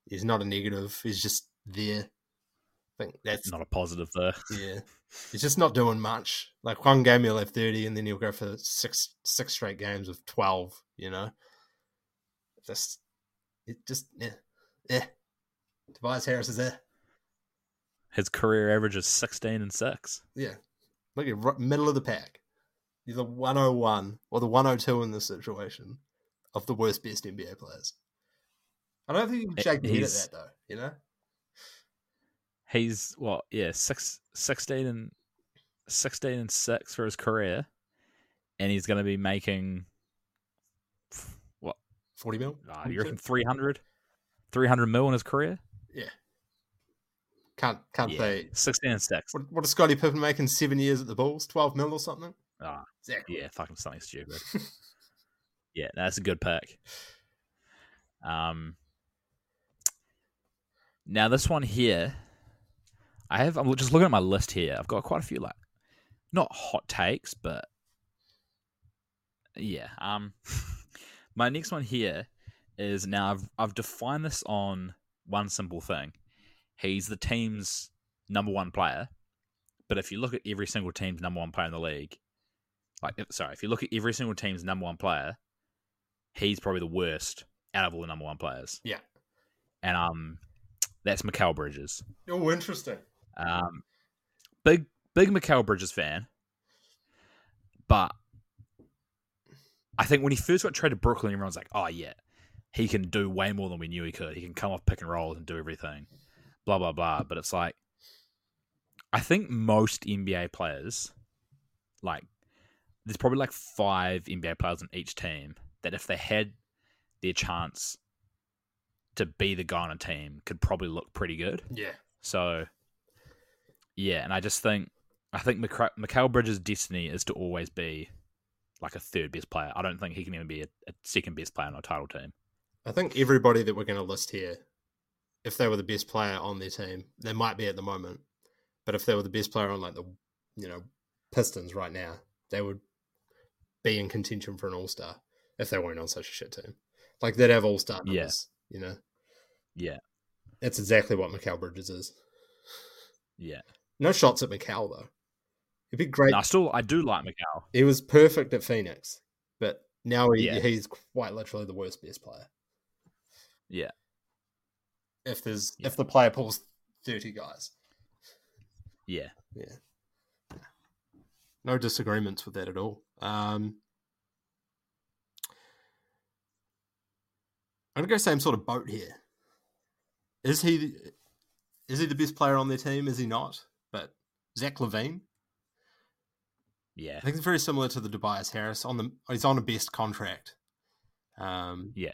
he's not a negative. He's just there. I think that's not a positive there. yeah. He's just not doing much. Like one game he'll have thirty, and then he'll go for six six straight games of twelve. You know, just it just yeah yeah. Tobias Harris is there. His career average is sixteen and six. Yeah, look at middle of the pack. He's the one hundred one or the one hundred two in this situation of the worst best NBA players. I don't think you can shake the head at that though. You know, He's what? Yeah, six, 16 and sixteen and six for his career, and he's going to be making what? forty mil. Uh, you reckon 300? 300 mil in his career? Yeah. Can't can't yeah, say. sixteen and six. What, what does Scottie Pippen make in seven years at the Bulls? Twelve mil or something? Ah, Exactly. yeah, fucking something stupid. yeah, that's a good pick. Um, now this one here, I have. I'm just looking at my list here. I've got quite a few like, not hot takes, but yeah. Um, my next one here is now I've I've defined this on one simple thing. He's the team's number one player, but if you look at every single team's number one player in the league, like if, sorry, if you look at every single team's number one player, he's probably the worst out of all the number one players. Yeah. And um that's Mikal Bridges. Oh, interesting. Um big big Mikal Bridges fan. But I think when he first got traded to Brooklyn, everyone's like, oh yeah, he can do way more than we knew he could. He can come off pick and rolls and do everything. Blah blah blah. But it's like I think most NBA players, like there's probably like five NBA players on each team that if they had their chance to be the guy on a team could probably look pretty good. Yeah. So, yeah, and I just think I think Mika- Mikal Bridges' destiny is to always be like a third best player. I don't think he can even be a, a second best player on a title team. I think everybody that we're going to list here, if they were the best player on their team, they might be at the moment, but if they were the best player on like the, you know, Pistons right now, they would be in contention for an All Star if they weren't on such a shit team. Like they'd have All Star Yeah. You know, Yeah, that's exactly what Mikal Bridges is. yeah. No shots at Mikal though. It'd be great. No, I still I do like Mikal. He was perfect at Phoenix, but now he, Yeah. he's quite literally the worst best player. Yeah, If there's Yeah. if the player pulls thirty guys. yeah. Yeah. no disagreements with that at all. Um, I'm gonna go same sort of boat here. Is he is he the best player on their team? Is he not? But Zach LaVine. Yeah. I think it's very similar to the Tobias Harris. On the he's on a best contract. Um, Yeah.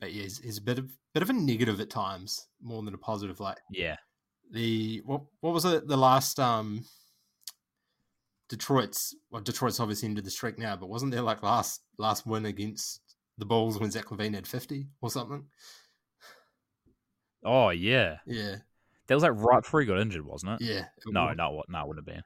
but yeah, he's, he's a bit of bit of a negative at times, more than a positive. Like Yeah. the what what was it? The last um Detroit's well, Detroit's obviously ended the streak now, but wasn't there like last last win against the Bulls when Zach LaVine had fifty or something? Oh yeah. Yeah, That was like right before he got injured, wasn't it? yeah. it No, was- no, what? No, it wouldn't have been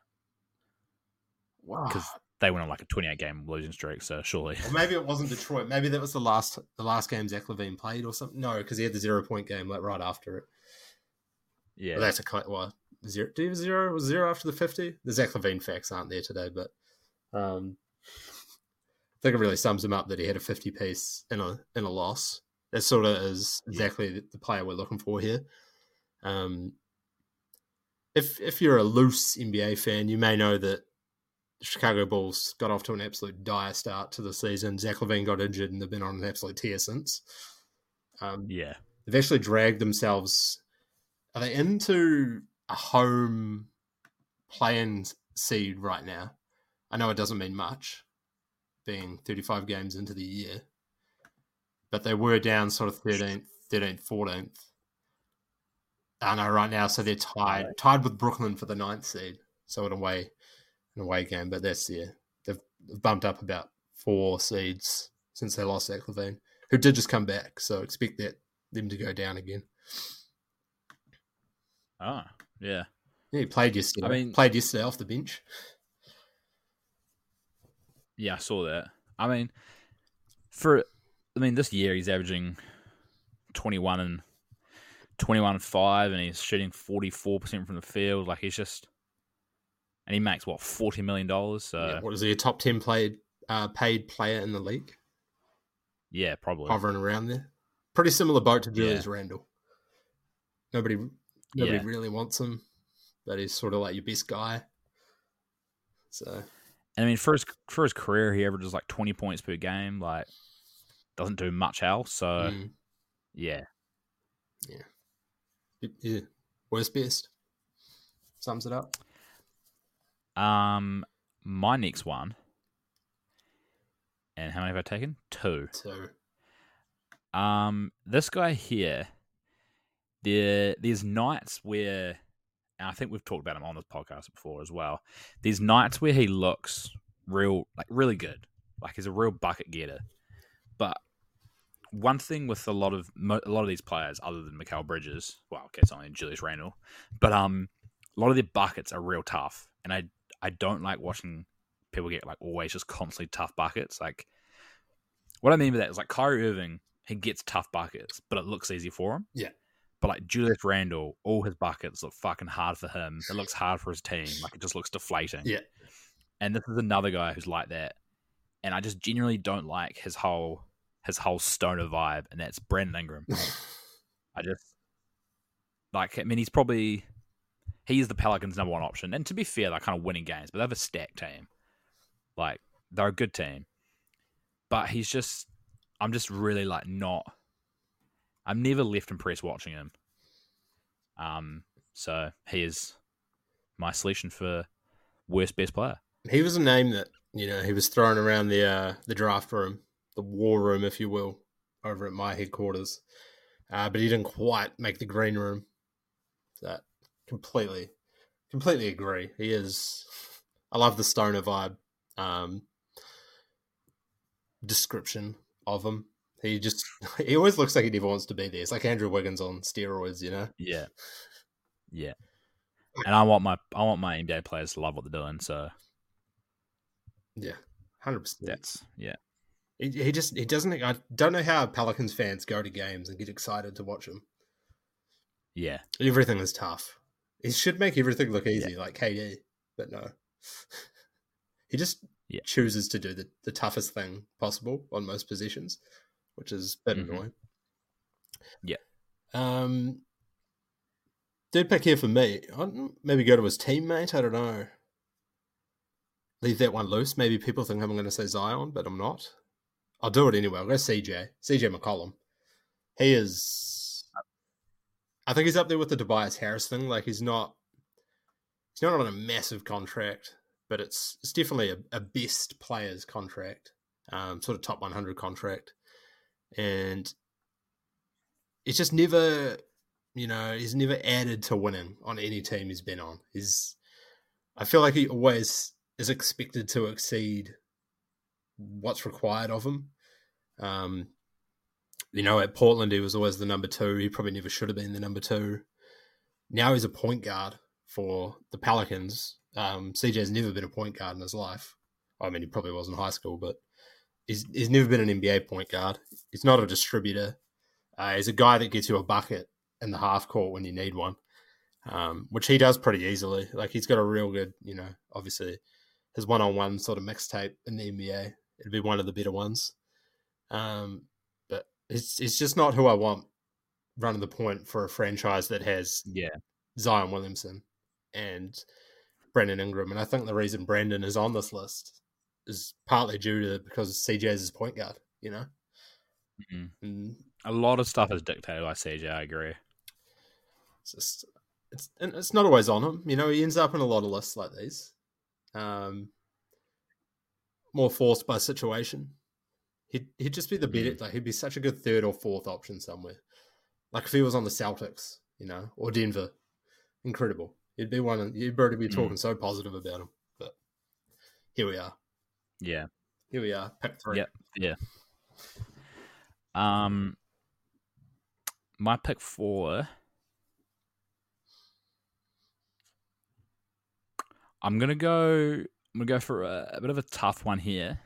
wow. because they went on like a 28 game losing streak. So surely, maybe it wasn't Detroit. Maybe that was the last the last game Zach LaVine played or something. No, because he had the zero point game like right after it. yeah, Well, that's a well, zero. Do you have zero? Was zero after the fifty? The Zach LaVine facts aren't there today, but um, I think it really sums him up that he had a fifty piece in a in a loss. That sort of is exactly the- the player we're looking for here. Um, if if you're a loose NBA fan, you may know that the Chicago Bulls got off to an absolute dire start to the season. Zach LaVine got injured, and they've been on an absolute tear since. Um, yeah, they've actually dragged themselves. Are they into a home playing seed right now? I know it doesn't mean much, being 35 games into the year, but they were down sort of 13th, 13th, 14th. I know right now, so they're tied, tied with Brooklyn for the ninth seed. So an away, an away game, but that's yeah, they've, they've bumped up about four seeds since they lost Zach LaVine, who did just come back. So expect that them to go down again. ah, yeah, Yeah, he played yesterday. I mean- played yesterday off the bench. yeah. I saw that. I mean, for I mean, this year he's averaging 21 and 21 and five, and he's shooting 44 percent from the field. Like he's just, and he makes what 40 million dollars. So yeah, yeah, what is he? A top ten played uh, paid player in the league, Yeah, probably. hovering around there. Pretty similar boat to Yeah. Julius Randle. Nobody, nobody Yeah. really wants him, but he's sort of like your best guy. So And I mean, for his for his career, he averages like 20 points per game. Like, doesn't do much else. So mm, yeah, yeah, worst best sums it up. Um, my next one, and how many have I taken? Two. Two. Um, this guy here, there, there's nights where, and I think we've talked about him on this podcast before as well. There's nights where he looks real, like really good, like he's a real bucket getter. But one thing with a lot of a lot of these players, other than Mikal Bridges, well, okay, it's only Julius Randle, but um, a lot of their buckets are real tough, and I I don't like watching people get like always just constantly tough buckets. Like, what I mean by that is like Kyrie Irving, he gets tough buckets, but it looks easy for him. Yeah. But like Julius Randle, all his buckets look fucking hard for him. It looks hard for his team. Like it just looks deflating. Yeah. And this is another guy who's like that. And I just genuinely don't like his whole his whole stoner vibe, and that's Brandon Ingram. I just like. I mean, he's probably he's the Pelicans' number one option. And to be fair, they're kind of winning games, but they have a stacked team. Like they're a good team, but he's just. I'm just really like not. I'm never left impressed watching him. Um. So he is my selection for worst best player. he was a name that you know he was thrown around the uh, the draft room, the war room, if you will, over at my headquarters. Uh, but he didn't quite make the green room. That completely, completely agree. He is. I love the stoner vibe. Um, description of him. He just he always looks like he never wants to be there. It's like Andrew Wiggins on steroids, you know. Yeah. Yeah. And I want my I want my NBA players to love what they're doing. So Yeah, hundred percent. that's yeah. He, he just he doesn't. I don't know how Pelicans fans go to games and get excited to watch him. Yeah. Everything is tough. He should make everything look easy, like KD, but no. he just Yeah. chooses to do the, the toughest thing possible on most positions, which is a bit Mhm. annoying. Yeah. Um. Third pick here for me. I'd maybe go to his teammate. I don't know. leave that one loose. Maybe people think I'm going to say Zion, but I'm not. I'll do it anyway. I'll go CJ. CJ McCollum. He is. I think he's up there with the Tobias Harris thing. Like he's not. He's not on a massive contract, but it's it's definitely a, a best players contract, um, sort of top 100 contract, and it's just never, you know, he's never added to winning on any team he's been on. He's, I feel like he always is expected to exceed what's required of him. Um, you know, at Portland, he was always the number two. He probably never should have been the number two. Now he's a point guard for the Pelicans. Um, CJ's never been a point guard in his life. I mean, he probably was in high school, but he's he's never been an NBA point guard. He's not a distributor. Uh, he's a guy that gets you a bucket in the half court when you need one, um, which he does pretty easily. Like he's got a real good, you know, obviously his one on one sort of mixtape in the NBA. It'd be one of the better ones. Um, but it's it's just not who I want running the point for a franchise that has Yeah. Zion Williamson and Brandon Ingram. And I think the reason Brandon is on this list is partly due to because CJ is his point guard, you know? Mhm. And A lot of stuff is dictated by CJ. I agree. it's just it's and it's not always on him. You know, he ends up in a lot of lists like these. Um more forced by situation. He'd he'd just be the better like he'd be such a good third or fourth option somewhere. Like if he was on the Celtics, you know, or Denver. Incredible. He'd be one you'd already be Mm. talking so positive about him. But here we are. Yeah. Here we are. Pick three. Yep. Yeah. Um, my pick four. I'm gonna go. I'm gonna go for a, a bit of a tough one here.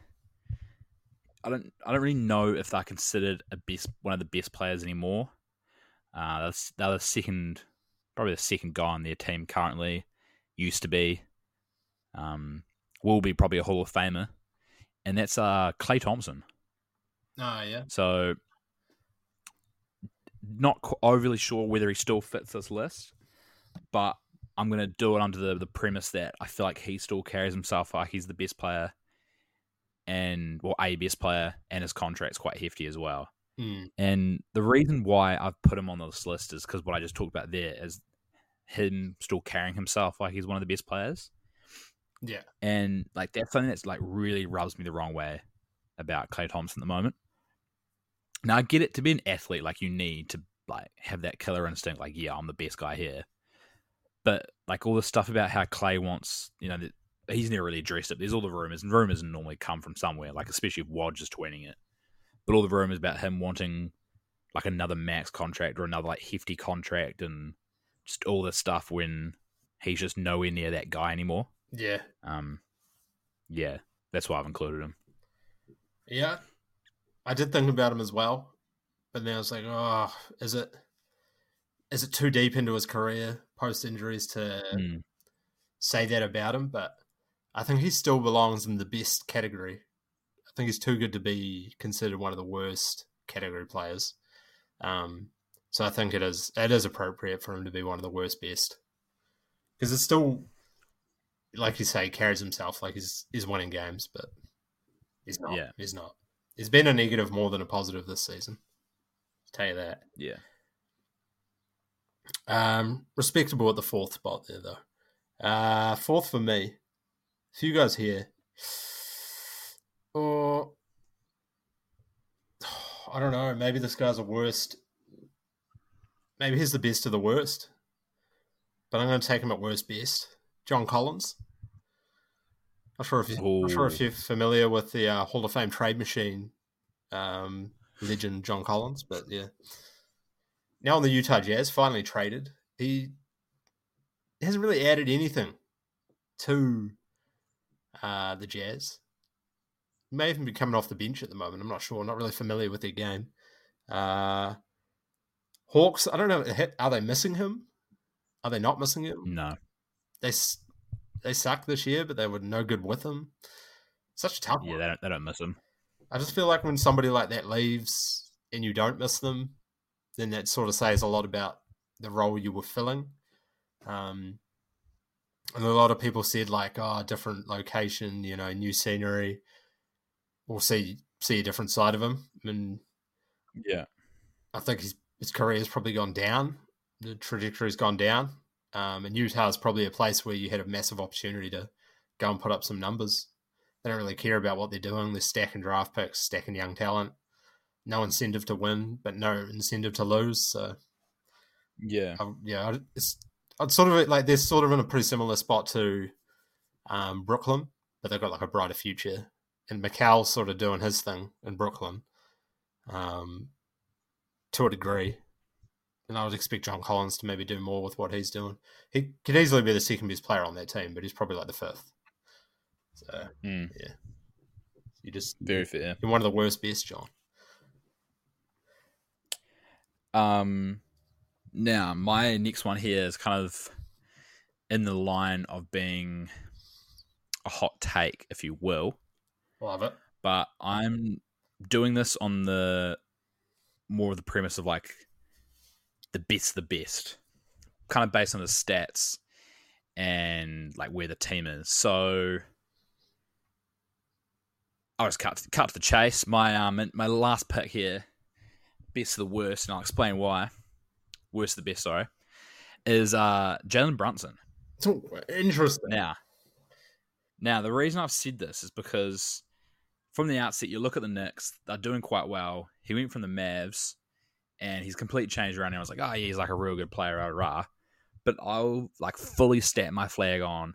I don't. I don't really know if they're considered a best one of the best players anymore. Uh, that's they're the second, probably the second guy on their team currently. Used to be, um, will be probably a Hall of Famer, and that's uh Klay Thompson. Ah, yeah. So, not qu- overly sure whether he still fits this list, but I'm going to do it under the, the premise that I feel like he still carries himself like he's the best player, and well, a best player, and his contract's quite hefty as well. Mm. And the reason why I've put him on this list is because what I just talked about there is him still carrying himself like he's one of the best players Yeah. and like that's something that's like really rubs me the wrong way about Klay Thompson at the moment. Now I get it to be an athlete, like you need to like have that killer instinct, like yeah, I'm the best guy here. But like all the stuff about how Klay wants, you know, he's never really addressed it. There's all the rumors, and rumors normally come from somewhere, like especially if Woj is tweeting it. But all the rumors about him wanting like another max contract or another like hefty contract, and just all this stuff when he's just nowhere near that guy anymore. Yeah. Um, yeah, that's why I've included him. Yeah. I did think about him as well, but then I was like, oh, is it is it too deep into his career post injuries to Mm, say that about him? But I think he still belongs in the best category. I think he's too good to be considered one of the worst category players. Um, so I think it is it is appropriate for him to be one of the worst best because it's still like you say carries himself like he's he's winning games, but he's not. Yeah. He's not. He's been a negative more than a positive this season. I'll tell you that. yeah, Um, respectable at the fourth spot there though. Uh, fourth for me. A few guys here. Or I don't know. Maybe this guy's the worst. Maybe he's the best of the worst. But I'm going to take him at worst best. John Collins. Not sure if you, not sure if you're familiar with the uh, Hall of Fame trade machine um, legend John Collins, but yeah. Now on the Utah Jazz, finally traded. He hasn't really added anything to uh, the Jazz. He may even be coming off the bench at the moment. I'm not sure. not really familiar with their game. Uh, Hawks, I don't know. Are they missing him? Are they not missing him? no, They they suck this year, but they were no good with him. Such a tough yeah, one. they don't, they don't miss him. I just feel like when somebody like that leaves and you don't miss them, then that sort of says a lot about the role you were filling. Um, and a lot of people said like, oh, different location, you know, new scenery. We'll see see a different side of him. And Yeah. I think his his career has probably gone down. The trajectory's gone down. Um, and Utah is probably a place where you had a massive opportunity to go and put up some numbers. They don't really care about what they're doing. They're stacking draft picks, stacking young talent. No incentive to win, but no incentive to lose. So Yeah. I, yeah, it's I'd sort of like they're sort of in a pretty similar spot to um, Brooklyn, but they've got like a brighter future. And Mikal's sort of doing his thing in Brooklyn, um, to a degree. And I would expect John Collins to maybe do more with what he's doing. He could easily be the second best player on that team, but he's probably like the fifth. So Mm, you just very fair. you're one of the worst best, John. Um, now my next one here is kind of in the line of being a hot take, if you will. Love it. but I'm doing this on the more of the premise of like the best, the best, kind of based on the stats and like where the team is. So I'll just cut to, cut to the chase. My um my last pick here, best of the worst, and I'll explain why. Worst of the best, sorry, is uh Jalen Brunson. So interesting. Now, now the reason I've said this is because from the outset, you look at the Knicks; they're doing quite well. He went from the Mavs, and he's complete change around. And I was like, oh, yeah, he's like a real good player, rah, rah. But I'll like fully stat my flag on.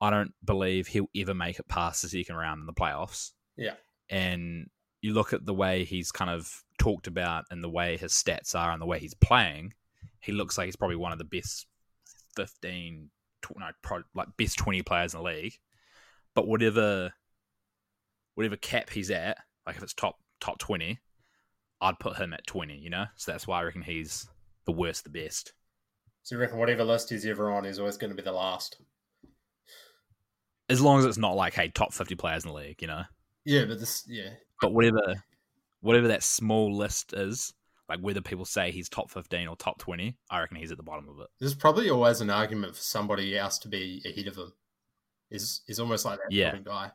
I don't believe he'll ever make it past the second round in the playoffs. Yeah. And you look at the way he's kind of talked about and the way his stats are and the way he's playing, he looks like he's probably one of the best 15, no, like best 20 players in the league. But whatever whatever cap he's at, like if it's top top 20, I'd put him at 20, you know? So that's why I reckon he's the worst, the best. So you reckon whatever list he's ever on is always going to be the last? As long as it's not like, hey, top 50 players in the league, you know? Yeah, but this, yeah, But whatever whatever that small list is, like whether people say he's top 15 or top 20, I reckon he's at the bottom of it. there's probably always an argument for somebody else to be ahead of him. Is is almost like that Yeah. guy,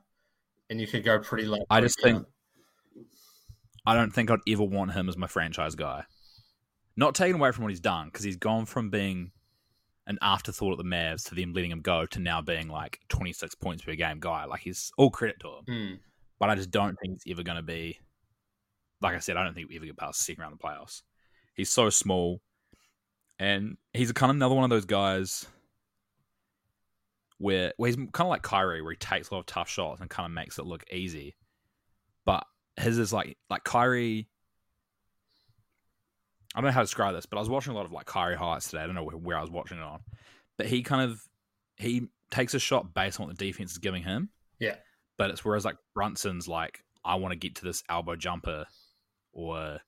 and you could go pretty low. I just think I don't think I'd ever want him as my franchise guy. Not taken away from what he's done, because he's gone from being an afterthought at the Mavs to them letting him go to now being like 26 points per game guy. Like he's all credit to him. Mm. But I just don't think he's ever going to be, like I said, I don't think we ever get past the second round of the playoffs. He's so small. And he's kind of another one of those guys where, where he's kind of like Kyrie, where he takes a lot of tough shots and kind of makes it look easy. But his is like like Kyrie. I don't know how to describe this, but I was watching a lot of like Kyrie highlights today. I don't know where, where I was watching it on, but he kind of he takes a shot based on what the defense is giving him. Yeah. But it's whereas like Brunson's like I want to get to this elbow jumper, or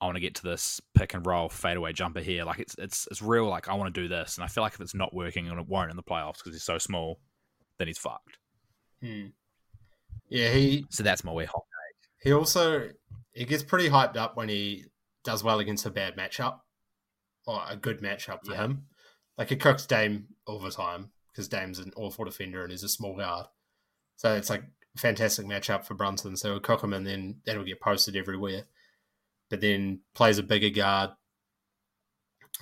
I want to get to this pick and roll fadeaway jumper here. Like it's it's it's real. Like I want to do this, and I feel like if it's not working and it won't in the playoffs because he's so small, then he's fucked. Mm. Yeah, he So that's my way home. He also he gets pretty hyped up when he does well against a bad matchup or a good matchup for Yeah. him. Like he cooks Dame all the time because Dame's an awful defender and he's a small guard. So it's like a fantastic matchup for Brunson. So he'll cook him and then that'll get posted everywhere. But then plays a bigger guard,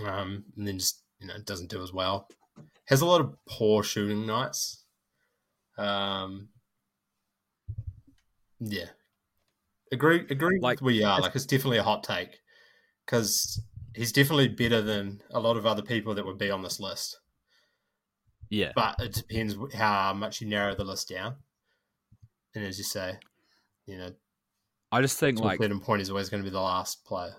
um, and then just you know doesn't do as well. Has a lot of poor shooting nights. Um, yeah, agree. Agree. Like- we are. Like it's definitely a hot take because he's definitely better than a lot of other people that would be on this list. Yeah. But it depends how much you narrow the list down. And as you say, you know, I just think like Clinton point is always going to be the last player.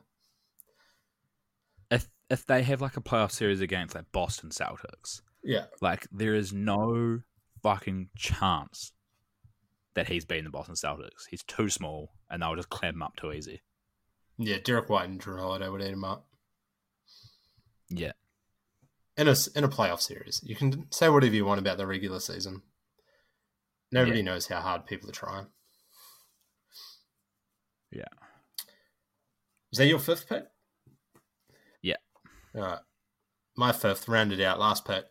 if if they have like a playoff series against like Boston Celtics, Yeah, like there is no fucking chance that he's beating the Boston Celtics. He's too small, and they'll just clamp him up too easy. yeah. Derrick White and Jrue Holiday would eat him up Yeah, in a in a playoff series. You can say whatever you want about the regular season. Nobody knows how hard people are trying. Yeah. Is that your fifth pick? Yeah. All right. My fifth, rounded out, last pick.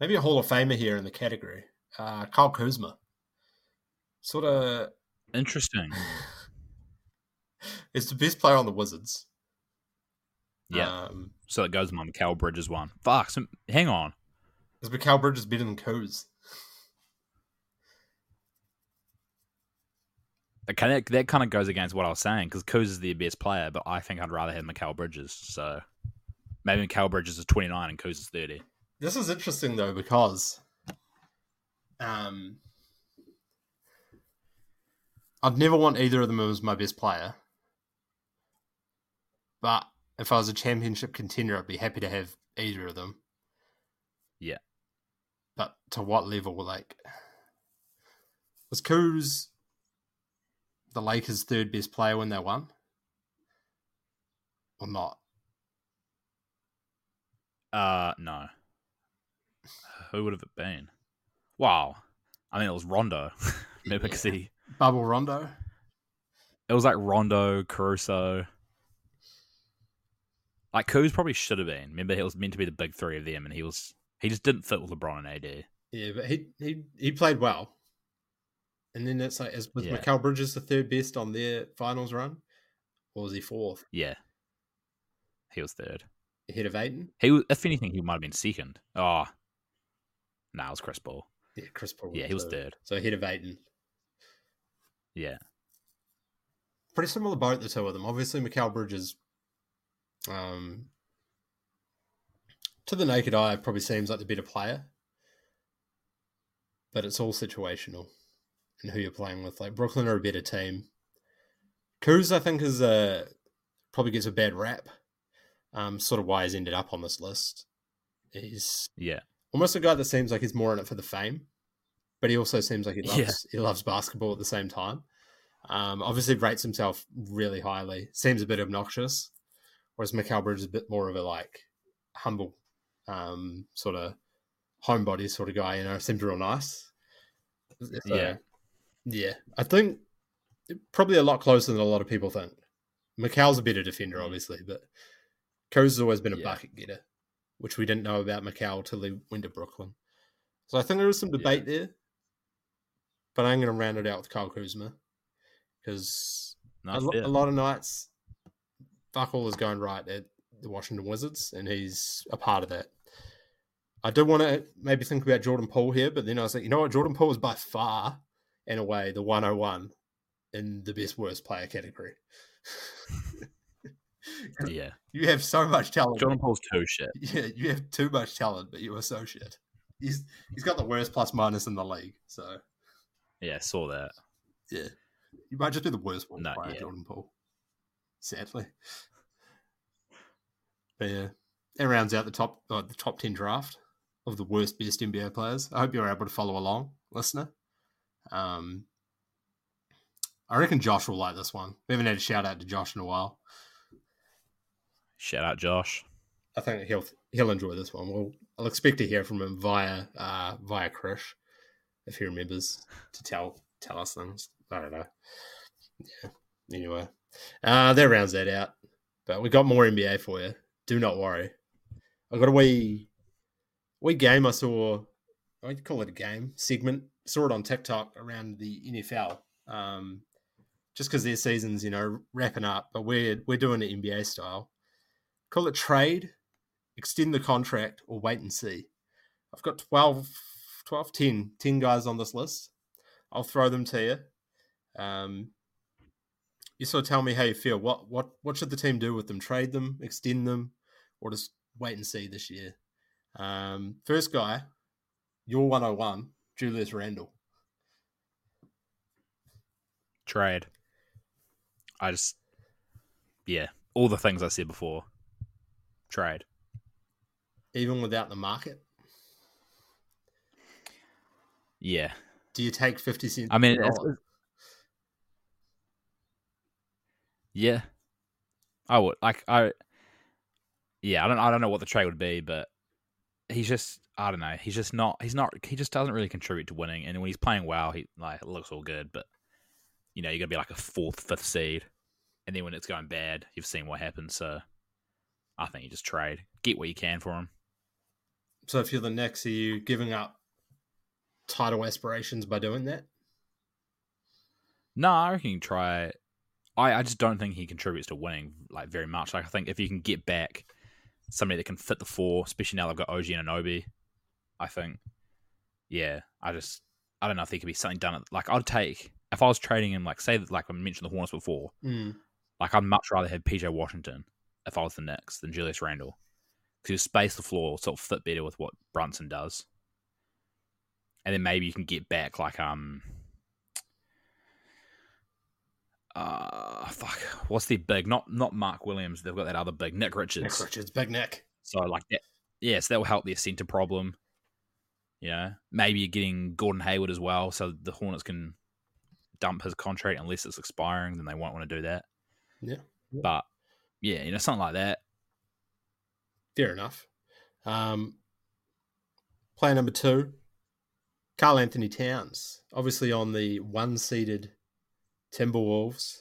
maybe a Hall of Famer here in the category. Uh, Kyle Kuzma. Sort of. Interesting. is the best player on the Wizards. Yeah. Um, So it goes on Mikal Bridges one. Fuck. So, hang on. is Mikal Bridges better than Kuz? Okay, that, that kind of goes against what I was saying because Kuz is the best player, but I think I'd rather have Mikal Bridges. So maybe Mikal Bridges is 29 and Kuz is 30. This is interesting though because um, I'd never want either of them as my best player. But if I was a championship contender, I'd be happy to have either of them. Yeah. But to what level? Like, was Kuz the Lakers' third best player when they won? Or not? Uh, no. Who would have it been? Wow. I mean, it was Rondo. Remember, because he, Bubble Rondo? it was like Rondo, Caruso. Like Kuz probably should have been. Remember, he was meant to be the big three of them, and he was he just didn't fit with LeBron and AD. Yeah, but he he he played well. And then it's like, is, was Yeah. Mikal Bridges the third best on their finals run, or was he fourth Yeah, he was third. ahead of Ayton? He was, if anything, he might have been second. Ah. Oh, no, it was Chris Paul. Yeah, Chris Paul. Yeah, he was so- third. So ahead of Ayton. Yeah, Pretty similar boat, the two of them. Obviously, Mikal Bridges, um, to the naked eye, probably seems like the better player, but it's all situational and who you're playing with. Like Brooklyn are a better team. Kuz, I think, is uh, probably gets a bad rap. Um, sort of why he's ended up on this list. He's yeah, almost a guy that seems like he's more in it for the fame, but he also seems like he loves Yeah. he loves basketball at the same time. Um, obviously rates himself really highly. Seems a bit obnoxious, whereas Mikal Bridges is a bit more of a like humble, um, sort of homebody sort of guy. You know, seems real nice. So, Yeah. yeah. I think probably a lot closer than a lot of people think. Mikal's a better defender, Mm. obviously, but Co's always been a Yeah. bucket getter which we didn't know about Mikal till he went to Brooklyn. So I think there is some debate there, but I'm going to round it out with Kyle Kuzma because a, a lot of nights, fuck all is going right at the Washington Wizards, and he's a part of that. I did want to maybe think about Jordan Poole here, but then I was like, you know what? Jordan Poole is by far, in a way, the 101 in the best worst player category. yeah. You have so much talent. Jordan Poole's too shit. Yeah, you have too much talent, but you are so shit. He's he's got the worst plus minus in the league, so Yeah, saw that. yeah, you might just be the worst one No, player, yeah. Jordan Poole. Sadly, but yeah, that rounds out the top uh, the top ten draft of the worst best NBA players. I hope you're able to follow along, listener. Um, I reckon Josh will like this one. We haven't had a shout out to Josh in a while. Shout out Josh. I think he'll he'll enjoy this one. We'll I'll expect to hear from him via uh, via Krish if he remembers to tell tell us things. I don't know. Yeah. Anyway, uh, that rounds that out. But we got more NBA for you. Do not worry. I got a wee wee game I saw. I'd call it a game segment. Saw it on TikTok around the NFL. Um, just because their season's you know wrapping up, but we're we're doing it NBA style. Call it trade extend the contract or wait and see. I've got 12, 12 10, 10 guys on this list. I'll throw them to you. Um, you sort of tell me how you feel. What what what should the team do with them? Trade them, extend them, or just wait and see this year? Um, first guy, your 101, Julius Randle. Trade. I just, yeah, all the things I said before. Trade. Even without the market, Yeah. do you take 50 cents? I mean, Yeah, I would like I. Yeah, I don't. I don't know what the trade would be, but he's just. I don't know. He's just not. He's not. He just doesn't really contribute to winning. And when he's playing well, he like looks all good. But you know, you're gonna be like a fourth, fifth seed, and then when it's going bad, you've seen what happens. So I think you just trade, get what you can for him. So if you're the Knicks, are you giving up title aspirations by doing that? No, I reckon you can try. I, I just don't think he contributes to winning like very much. Like I think if you can get back somebody that can fit the four, especially now they've got OG Anunoby, I think, yeah, I just I don't know if there could be something done. Like I'd take if I was trading him, like say like I mentioned the Hornets before, Mm. like I'd much rather have PJ Washington if I was the Knicks than Julius Randle because you space the floor sort of fit better with what Brunson does, and then maybe you can get back like um. Uh fuck. What's the big? Not not Mark Williams. They've got that other big Nick Richards. Nick Richards, Big Nick. So like that, yes, that will help their center problem. You know, maybe you're getting Gordon Hayward as well, so the Hornets can dump his contract unless it's expiring. Then they won't want to do that. Yeah. But yeah, you know, something like that. Fair enough. Um, player number two, Karl-Anthony Towns, obviously on the one seeded Timberwolves.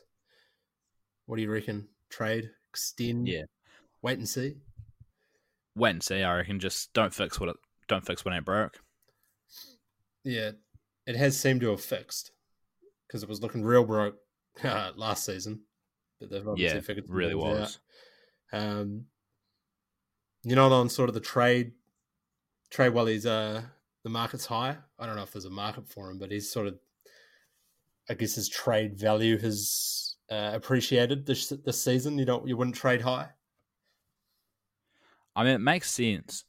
What do you reckon? Trade, extend, Yeah, wait and see. wait and see. I reckon just don't fix what it don't fix what ain't broke. Yeah, it has seemed to have fixed because it was looking real broke uh, last season, but they've obviously Yeah, figured really was. Out. Um, you're not on sort of the trade trade while he's uh the market's high. I don't know if there's a market for him, but he's sort of, I guess his trade value has uh, appreciated this this season. You don't you wouldn't trade high. I mean, it makes sense.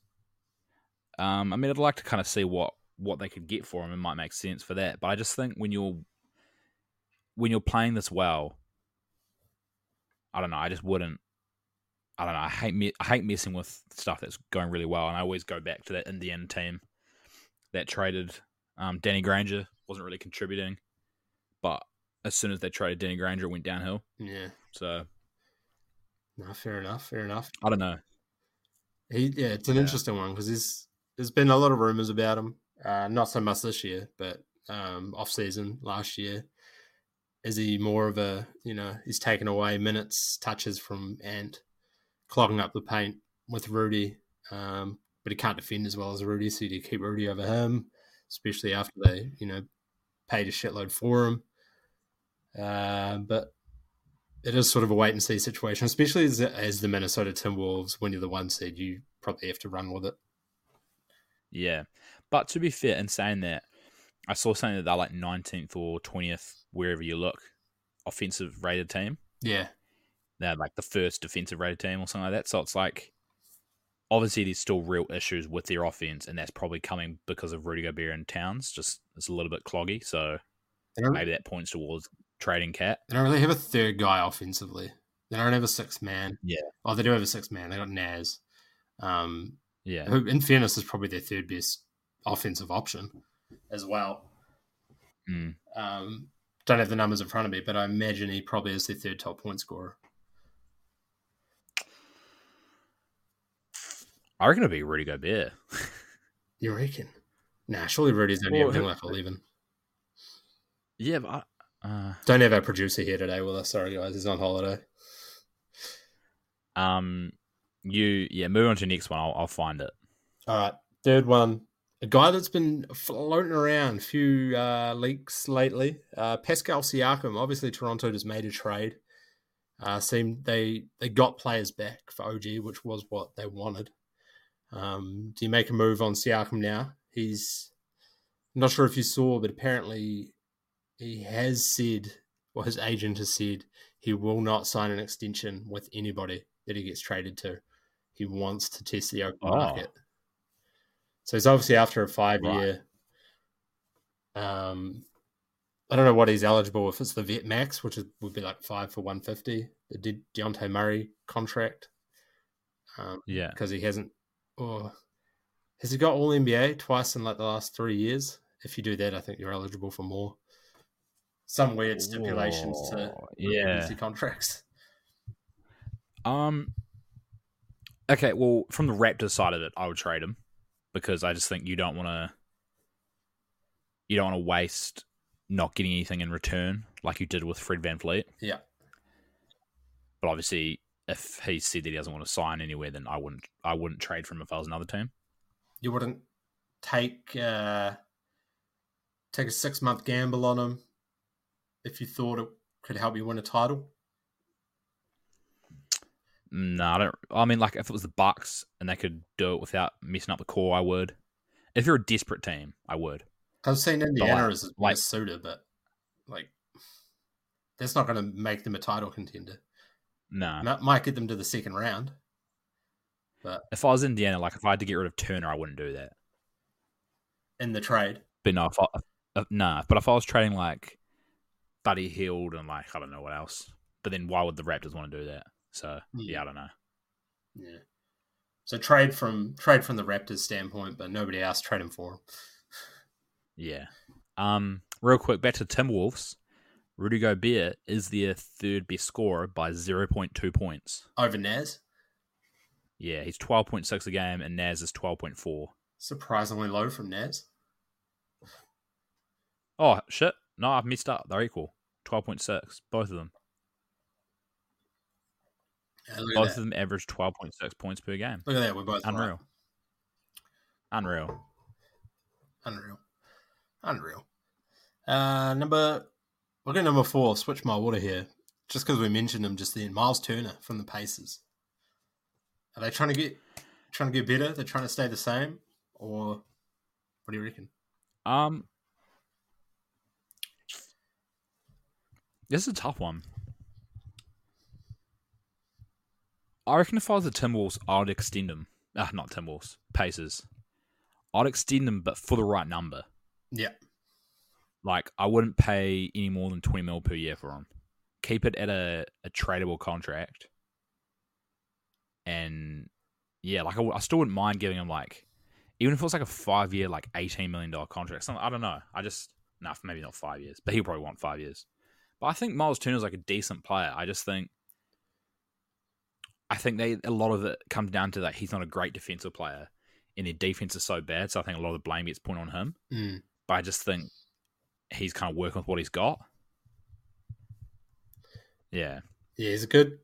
Um, I mean, I'd like to kind of see what what they could get for him. It might make sense for that, but I just think when you're when you're playing this well, I don't know. I just wouldn't. I don't know. I hate me. I hate messing with stuff that's going really well, and I always go back to that Indian team that traded um, Danny Granger. wasn't really contributing, but as soon as they traded Danny Granger, it went downhill. Yeah, So no, fair enough, fair enough. I don't know. He, yeah, it's an Yeah. interesting one because there's there's been a lot of rumors about him. Uh, not so much this year, but um, off season last year. Is he more of a you know he's taken away minutes, touches from Ant, clogging up the paint with Rudy, um, but he can't defend as well as Rudy, so you keep Rudy over him, especially after they you know paid a shitload for him. Uh, but it is sort of a wait and see situation, especially as, as the Minnesota Timberwolves. When you're the one seed, you probably have to run with it. Yeah. But to be fair, in saying that, I saw something that they're like 19th or 20th, wherever you look, offensive rated team. Yeah, They're like the first defensive rated team or something like that. So it's like, obviously, there's still real issues with their offense, and that's probably coming because of Rudy Gobert and Towns. Just it's a little bit cloggy. So maybe that points towards trading KAT. they don't really have a third guy offensively. They don't have a sixth man. Yeah. Oh, they do have a sixth man. They got Naz, um, Yeah. who, in fairness, is probably their third best offensive option as well. Mm. Um, don't have the numbers in front of me, but I imagine he probably is their third top point scorer. I reckon it'd be Rudy Gobert. You reckon? Nah, surely Rudy's only Well, averaging who- like eleven. Yeah, but I, uh, Don't have our producer here today with us. Sorry, guys, he's on holiday. um, you yeah, move on to the next one. I'll, I'll find it. All right, third one. A guy that's been floating around, a few uh, leaks lately. Uh, Pascal Siakam. Obviously, Toronto just made a trade. Uh, seemed they they got players back for OG, which was what they wanted. Um, do you make a move on Siakam now? He's I'm not sure if you saw, but apparently he has said, or his agent has said, he will not sign an extension with anybody that he gets traded to. He wants to test the open Oh. market. So he's obviously after a five Right. year. Um, I don't know what he's eligible if it's the vet max, which is, would be like five for one fifty. The De- Dejounte Murray contract, um, Yeah. because he hasn't. Or has he got all NBA twice in like the last three years? If you do that, I think you're eligible for more. Some weird stipulations to yeah. contracts. Um. Okay, well, from the Raptors side of it, I would trade him because I just think you don't want to. You don't want to waste not getting anything in return like you did with Fred VanVleet. Yeah. But obviously, if he said that he doesn't want to sign anywhere, then I wouldn't. I wouldn't trade for him if I was another team. you wouldn't take uh, take a six month gamble on him if you thought it could help you win a title? No, I don't. I mean, like if it was the Bucks and they could do it without messing up the core, I would. If you're a desperate team, I would. I've seen Indiana like- as a like- suitor, but like that's not going to make them a title contender. No, Might- Might get them to the second round, but if I was Indiana, like if I had to get rid of Turner, I wouldn't do that. in the trade, But no, if I, if, nah. But if I was trading like Buddy Hield and like I don't know what else, but then why would the Raptors want to do that? So yeah, I don't know. yeah. So trade from trade from the Raptors standpoint, but nobody else trade him for him. Yeah. Um, real quick, back to Timberwolves. Rudy Gobert is their third best scorer by 0.2 points. over Naz. Yeah, he's 12.6 a game, and Naz is 12.4. Surprisingly low from Naz. Oh, shit. No, I've messed up. They're equal. 12.6. Both of them. Yeah, Both of them average 12.6 points per game. look at that. We're both right. Unreal. Unreal. Unreal. Unreal. Uh, number, we'll go number four. Switch my water here, just because we mentioned him just then. Miles Turner from the Pacers. Are they trying to get trying to get better? They're trying to stay the same, or what do you reckon? Um, this is a tough one. I reckon if I was the Timberwolves, I'd extend them. Ah, not Timberwolves, Pacers. I'd extend them, but for the right number. Yeah, Like I wouldn't pay any more than twenty mil per year for him. Keep it at a, a tradable contract, and yeah, like I still wouldn't mind giving him like, even if it was like a five year, like eighteen million dollar contract. Something I don't know. I just nah, maybe not five years, but he'll probably want five years. But I think Miles Turner's like a decent player. I just think, I think they a lot of it comes down to that he's not a great defensive player, and their defense is so bad. So I think a lot of the blame gets put on him mm. but I just think he's kind of working with what he's got. Yeah, yeah. He's a good,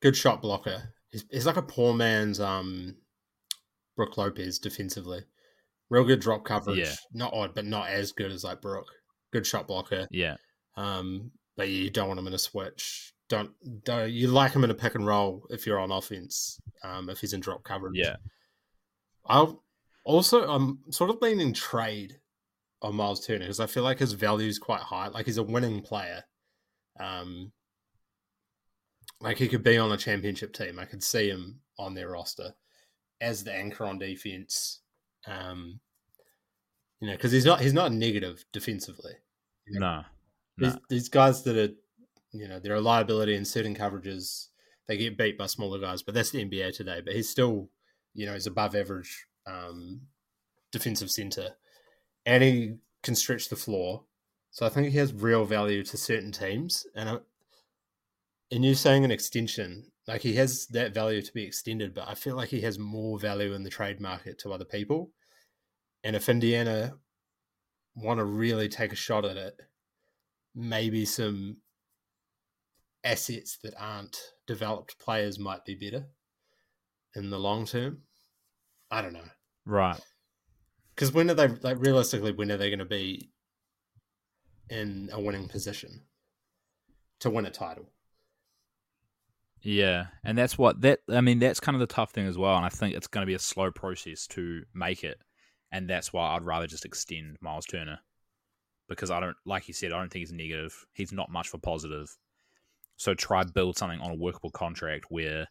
good shot blocker. He's, he's like a poor man's um, Brook Lopez defensively. Real good drop coverage. Yeah. Not odd, but not as good as like Brook. Good shot blocker. yeah, Um, but you don't want him in a switch. Don't, don't you like him in a pick and roll if you're on offense? Um, if he's in drop coverage, yeah, I'll also I'm sort of leaning trade on Miles Turner because I feel like his value is quite high. Like he's a winning player. Um, like he could be on a championship team. I could see him on their roster as the anchor on defense. Um, you know, because he's not he's not negative defensively. no, These, no, these guys that are, you know, they're a liability in certain coverages. They get beat by smaller guys, but that's the NBA today. But he's still, you know, he's above average um, defensive center, and he can stretch the floor. So I think he has real value to certain teams. And I, and you're saying an extension, like he has that value to be extended, but I feel like he has more value in the trade market to other people. And if Indiana want to really take a shot at it, maybe some assets that aren't developed players might be better in the long term. I don't know. right. Because when are they, like, realistically, when are they going to be in a winning position to win a title? Yeah, and that's what that I mean. That's kind of the tough thing as well, and I think it's going to be a slow process to make it, and that's why I'd rather just extend Miles Turner because I don't, like you said, I don't think he's negative. He's not much for positive. So try build something on a workable contract where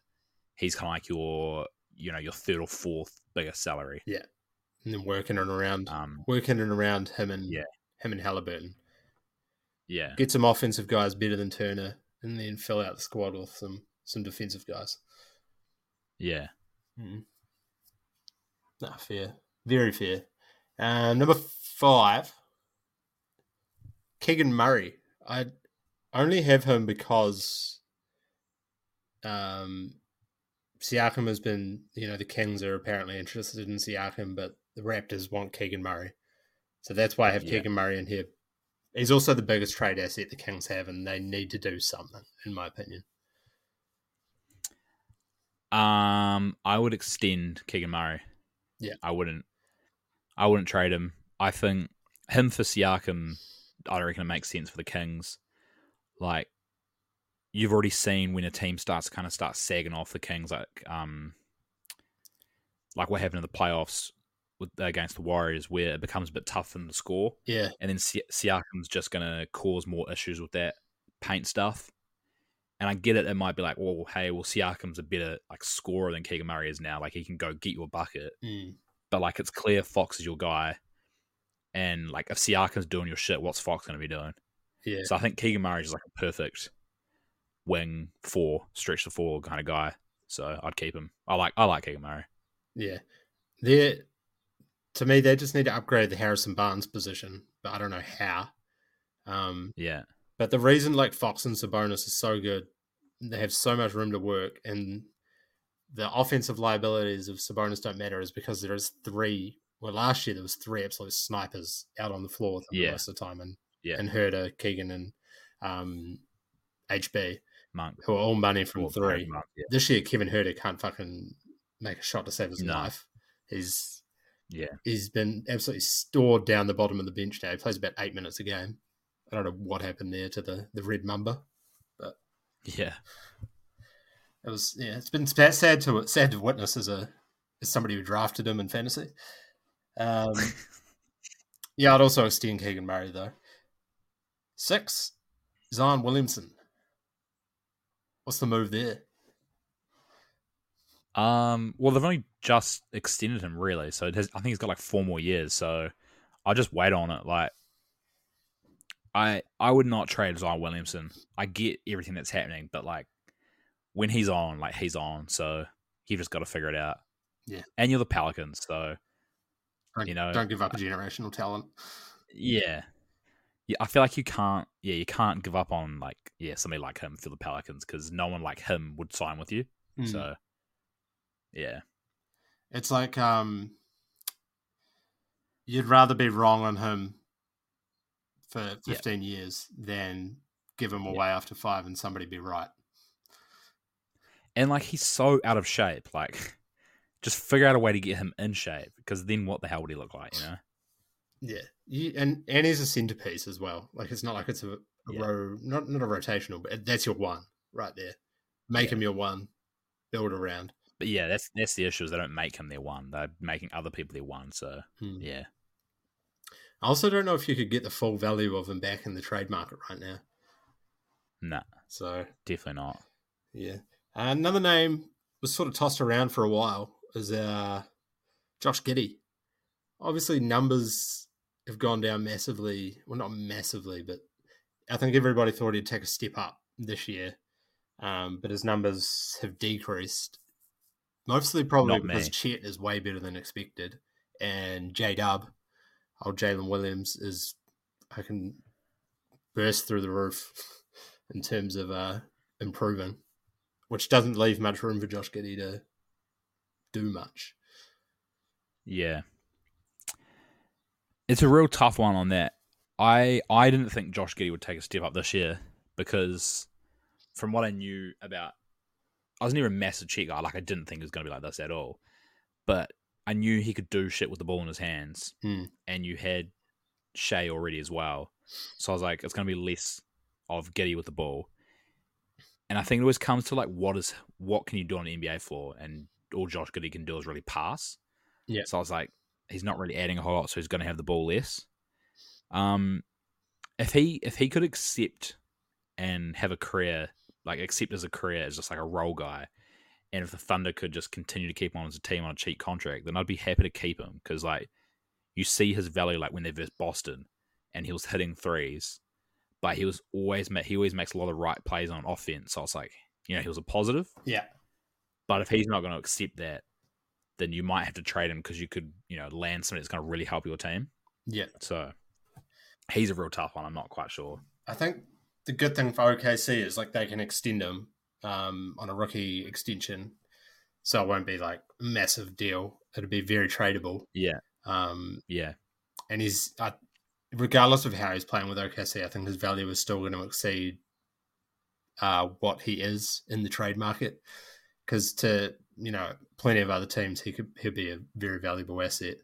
he's kind of like your, you know, your third or fourth biggest salary. And then working it around, Um, working it around him and Yeah. him and Halliburton. yeah, Get some offensive guys better than Turner, and then fill out the squad with some some defensive guys. yeah. Mm. Nah, fair. Very fair. Um, number five, Keegan Murray. I only have him because um, Siakam has been, you know, the Kings are apparently interested in Siakam, but the Raptors want Keegan Murray. So that's why I have Yeah. Keegan Murray in here. He's also the biggest trade asset the Kings have, and they need to do something, in my opinion. Um, I would extend Keegan Murray. Yeah. I wouldn't. I wouldn't trade him. I think him for Siakam, I don't reckon it makes sense for the Kings. Like you've already seen when a team starts kind of starts sagging off the Kings, like um, like what happened in the playoffs with against the Warriors, where it becomes a bit tough for them to score, Yeah, and then Si- Siakam's just going to cause more issues with that paint stuff. And I get it; it might be like, well, hey, well, Siakam's a better like scorer than Keegan Murray is now. Like he can go get you a bucket, mm, but like it's clear Fox is your guy, and like if Siakam's doing your shit, what's Fox going to be doing? yeah, So I think Keegan Murray is like a perfect wing four, stretch the four kind of guy. So I'd keep him. I like I like Keegan Murray. yeah. They, to me, they just need to upgrade the Harrison Barnes position, but I don't know how. Um, Yeah, But the reason like Fox and Sabonis is so good, they have so much room to work, and the offensive liabilities of Sabonis don't matter is because there is three. Well, last year there was three absolute snipers out on the floor Yeah. most of the time, and Yeah. and Huerter, Keegan, and um, HB, Monk. who are all money from Or three. Monk, yeah. This year, Kevin Huerter can't fucking make a shot to save his No. life. He's Yeah. he's been absolutely stored down the bottom of the bench now. He plays about eight minutes a game. I don't know what happened there to the the red mamba. Yeah. It was yeah. It's been sad sad to sad to witness as a as somebody who drafted him in fantasy. Um, yeah, I'd also extend Keegan Murray though. Six, Zion Williamson. What's the move there? Um. Well, they've only just extended him, really. So it has, I think he's got like four more years. So I'll just wait on it. Like, I I would not trade Zion Williamson. I get everything that's happening, but like when he's on, like he's on. So you've just got to figure it out. Yeah. And you're the Pelicans, so Don't, You know- don't give up a generational talent. yeah. Yeah, I feel like you can't. Yeah, you can't give up on like yeah somebody like him for the Pelicans because no one like him would sign with you. Mm. So yeah, It's like um, you'd rather be wrong on him for 15 years than give him away after five and somebody be right. and like he's so out of shape. Like, just figure out a way to get him in shape because then what the hell would he look like? You know? Yeah, you, and and he's a centerpiece as well. Like it's not like it's a, a Yeah. row, not not a rotational, but that's your one right there. Make Yeah. him your one, build around. But yeah, that's that's the issue. Is they don't make him their one. They're making other people their one. So Hmm. yeah, I also don't know if you could get the full value of him back in the trade market right now. nah, So definitely not. yeah, uh, another name was sort of tossed around for a while is uh, Josh Giddey. Obviously, numbers have gone down massively. Well, not massively, but I think everybody thought he'd take a step up this year. Um, but his numbers have decreased. Mostly probably Not because me. Chet is way better than expected. And J Dub, old Jalen Williams, is I can burst through the roof in terms of uh, improving, which doesn't leave much room for Josh Giddey to do much. Yeah, it's a real tough one on that. I I didn't think Josh Giddey would take a step up this year because from what I knew about, I was never a massive cheat guy. Like I didn't think it was going to be like this at all, but I knew he could do shit with the ball in his hands, Hmm. and you had Shai already as well. So I was like, it's going to be less of Giddey with the ball. And I think it always comes to like what is what can you do on the NBA floor, and all Josh Giddey can do is really pass. Yeah. So I was like, he's not really adding a whole lot, so he's going to have the ball less. Um, if he if he could accept and have a career like accept as a career as just like a role guy, and if the Thunder could just continue to keep him on as a team on a cheap contract, then I'd be happy to keep him because like you see his value like when they versed Boston, and he was hitting threes, but he was always he always makes a lot of right plays on offense. So I was like, you know, he was a positive. Yeah. But if he's not going to accept that, then you might have to trade him because you could, you know, land somebody that's going to really help your team. Yeah. So he's a real tough one. I'm not quite sure. I think the good thing for OKC is like they can extend him um, on a rookie extension, so it won't be like a massive deal. It'll be very tradable. Yeah, Um, yeah, and he's uh, regardless of how he's playing with OKC, I think his value is still going to exceed uh, what he is in the trade market. Because to you know plenty of other teams, he could he'll be a very valuable asset.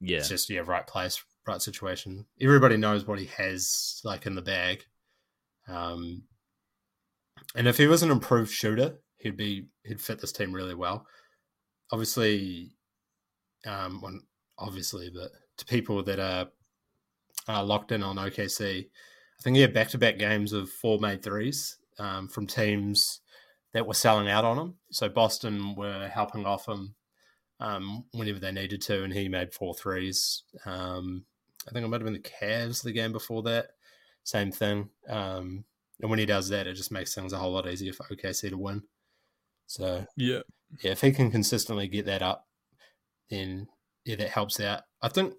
Yeah, It's just yeah, right place, right situation. Everybody knows what he has like in the bag. Um, and if he was an improved shooter, he'd be he'd fit this team really well. Obviously, um, obviously, but to people that are, are locked in on OKC, I think he had back to back games of four made threes um, from teams that were selling out on him. So Boston were helping off him um, whenever they needed to, and he made four threes. Um, I think it might have been the Cavs the game before that. Same thing. Um, and when he does that, it just makes things a whole lot easier for OKC to win. So yeah, yeah, if he can consistently get that up, then yeah, that helps out. I think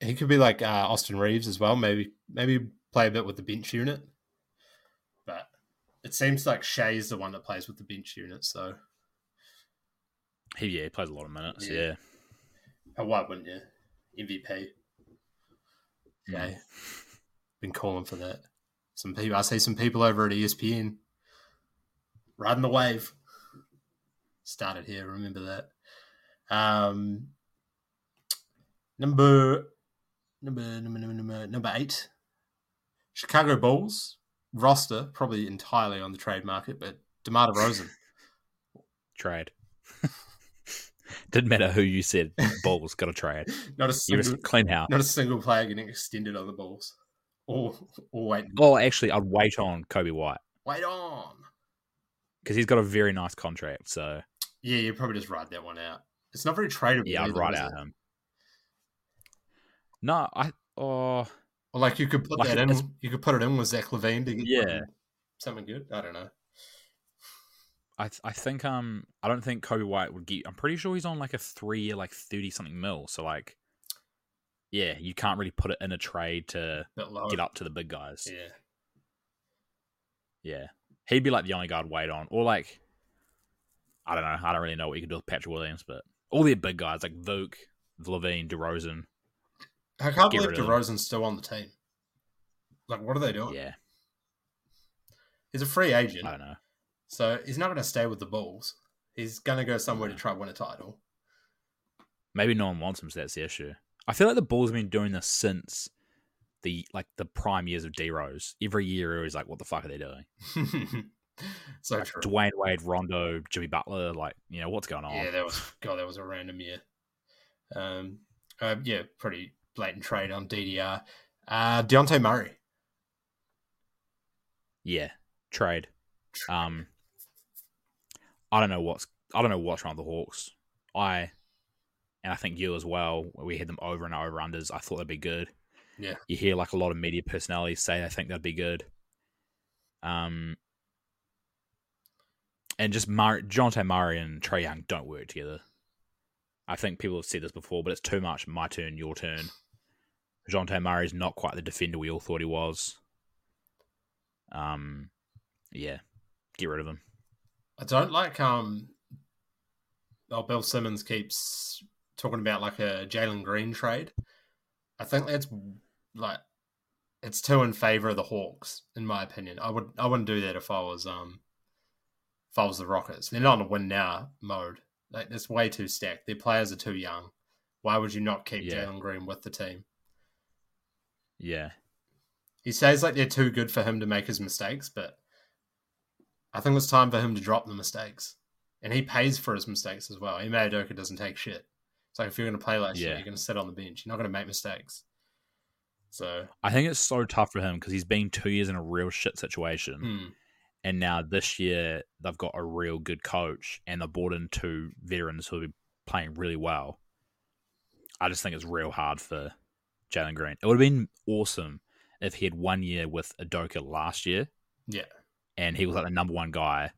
he could be like uh, Austin Reaves as well. Maybe maybe play a bit with the bench unit, but it seems like Shai's the one that plays with the bench unit. So he yeah he plays a lot of minutes. Yeah. Yeah, oh, why wouldn't you? MVP. Yeah, Mm. Been calling for that. Some people, I see some people over at ESPN riding the wave. Started here, remember that. Um, number, number, number, number, number, number eight, Chicago Bulls roster probably entirely on the trade market, but DeMar DeRozan. trade. Didn't matter who you said. Bulls got a trade. not a single, clean house. not a single player getting extended on the Bulls. Or, or wait, Oh, actually, I'd wait on Coby White wait on. because he's got a very nice contract. So Yeah, you probably just ride that one out. It's not very tradable. yeah, I'd is out it? him. No, I oh Or like you could put Like, that in. You could put it in with Zach LaVine to get Yeah. something- something good. I don't know. I th- I think um I don't think Coby White would get. I'm pretty sure he's on like a three year like thirty something mil. So like, yeah, you can't really put it in a trade to get up to the big guys. Yeah. Yeah, he'd be like the only guy I'd wait on, or like I don't know. I don't really know what you could do with Patrick Williams, but all the big guys like Vuk, LaVine, DeRozan. I can't believe rid of him. DeRozan's still on the team. Like, what are they doing? Yeah, He's a free agent, I don't know. so he's not going to stay with the Bulls. He's going to go somewhere to try and win a title. Maybe no one wants him, so that's the issue. I feel like the Bulls have been doing this since the like the prime years of D Rose. Every year, it was like, what the fuck are they doing? so Like, true. Dwyane Wade, Rondo, Jimmy Butler, like you know what's going on? Yeah, that was God. That was a random year. Um, uh, yeah, pretty blatant trade on DDR. Uh, Dejounte Murray. Yeah, trade. Um, I don't know what's I don't know what's wrong with the Hawks. I and I think you as well. We had them over and over unders. I thought they'd be good. Yeah. You hear like a lot of media personalities say they think they'd be good. Um, and just Murray, Jonte Murray and Trae Young don't work together. I think people have said this before, but it's too much. My turn, your turn. Jonte Murray is not quite the defender we all thought he was. Um, yeah, get rid of him. I don't like um. Oh, Bill Simmons keeps talking about like a Jalen Green trade. I think that's like it's too in favor of the Hawks, in my opinion. I would I wouldn't do that if I was um if I was the Rockets. They're not on a win now mode. Like it's way too stacked. Their players are too young. Why would you not keep Yeah. Jalen Green with the team? Yeah, He says like they're too good for him to make his mistakes, but I think it's time for him to drop the mistakes. And he pays for his mistakes as well. Ime Udoka doesn't take shit. It's like if you're going to play like shit, Yeah. you're going to sit on the bench. You're not going to make mistakes. So, I think it's so tough for him because he's been two years in a real shit situation, hmm, and now this year they've got a real good coach, and they've brought in two veterans who have been playing really well. I just think it's real hard for Jalen Green. It would have been awesome if he had one year with Udoka last year, yeah. and he was like the number one guy,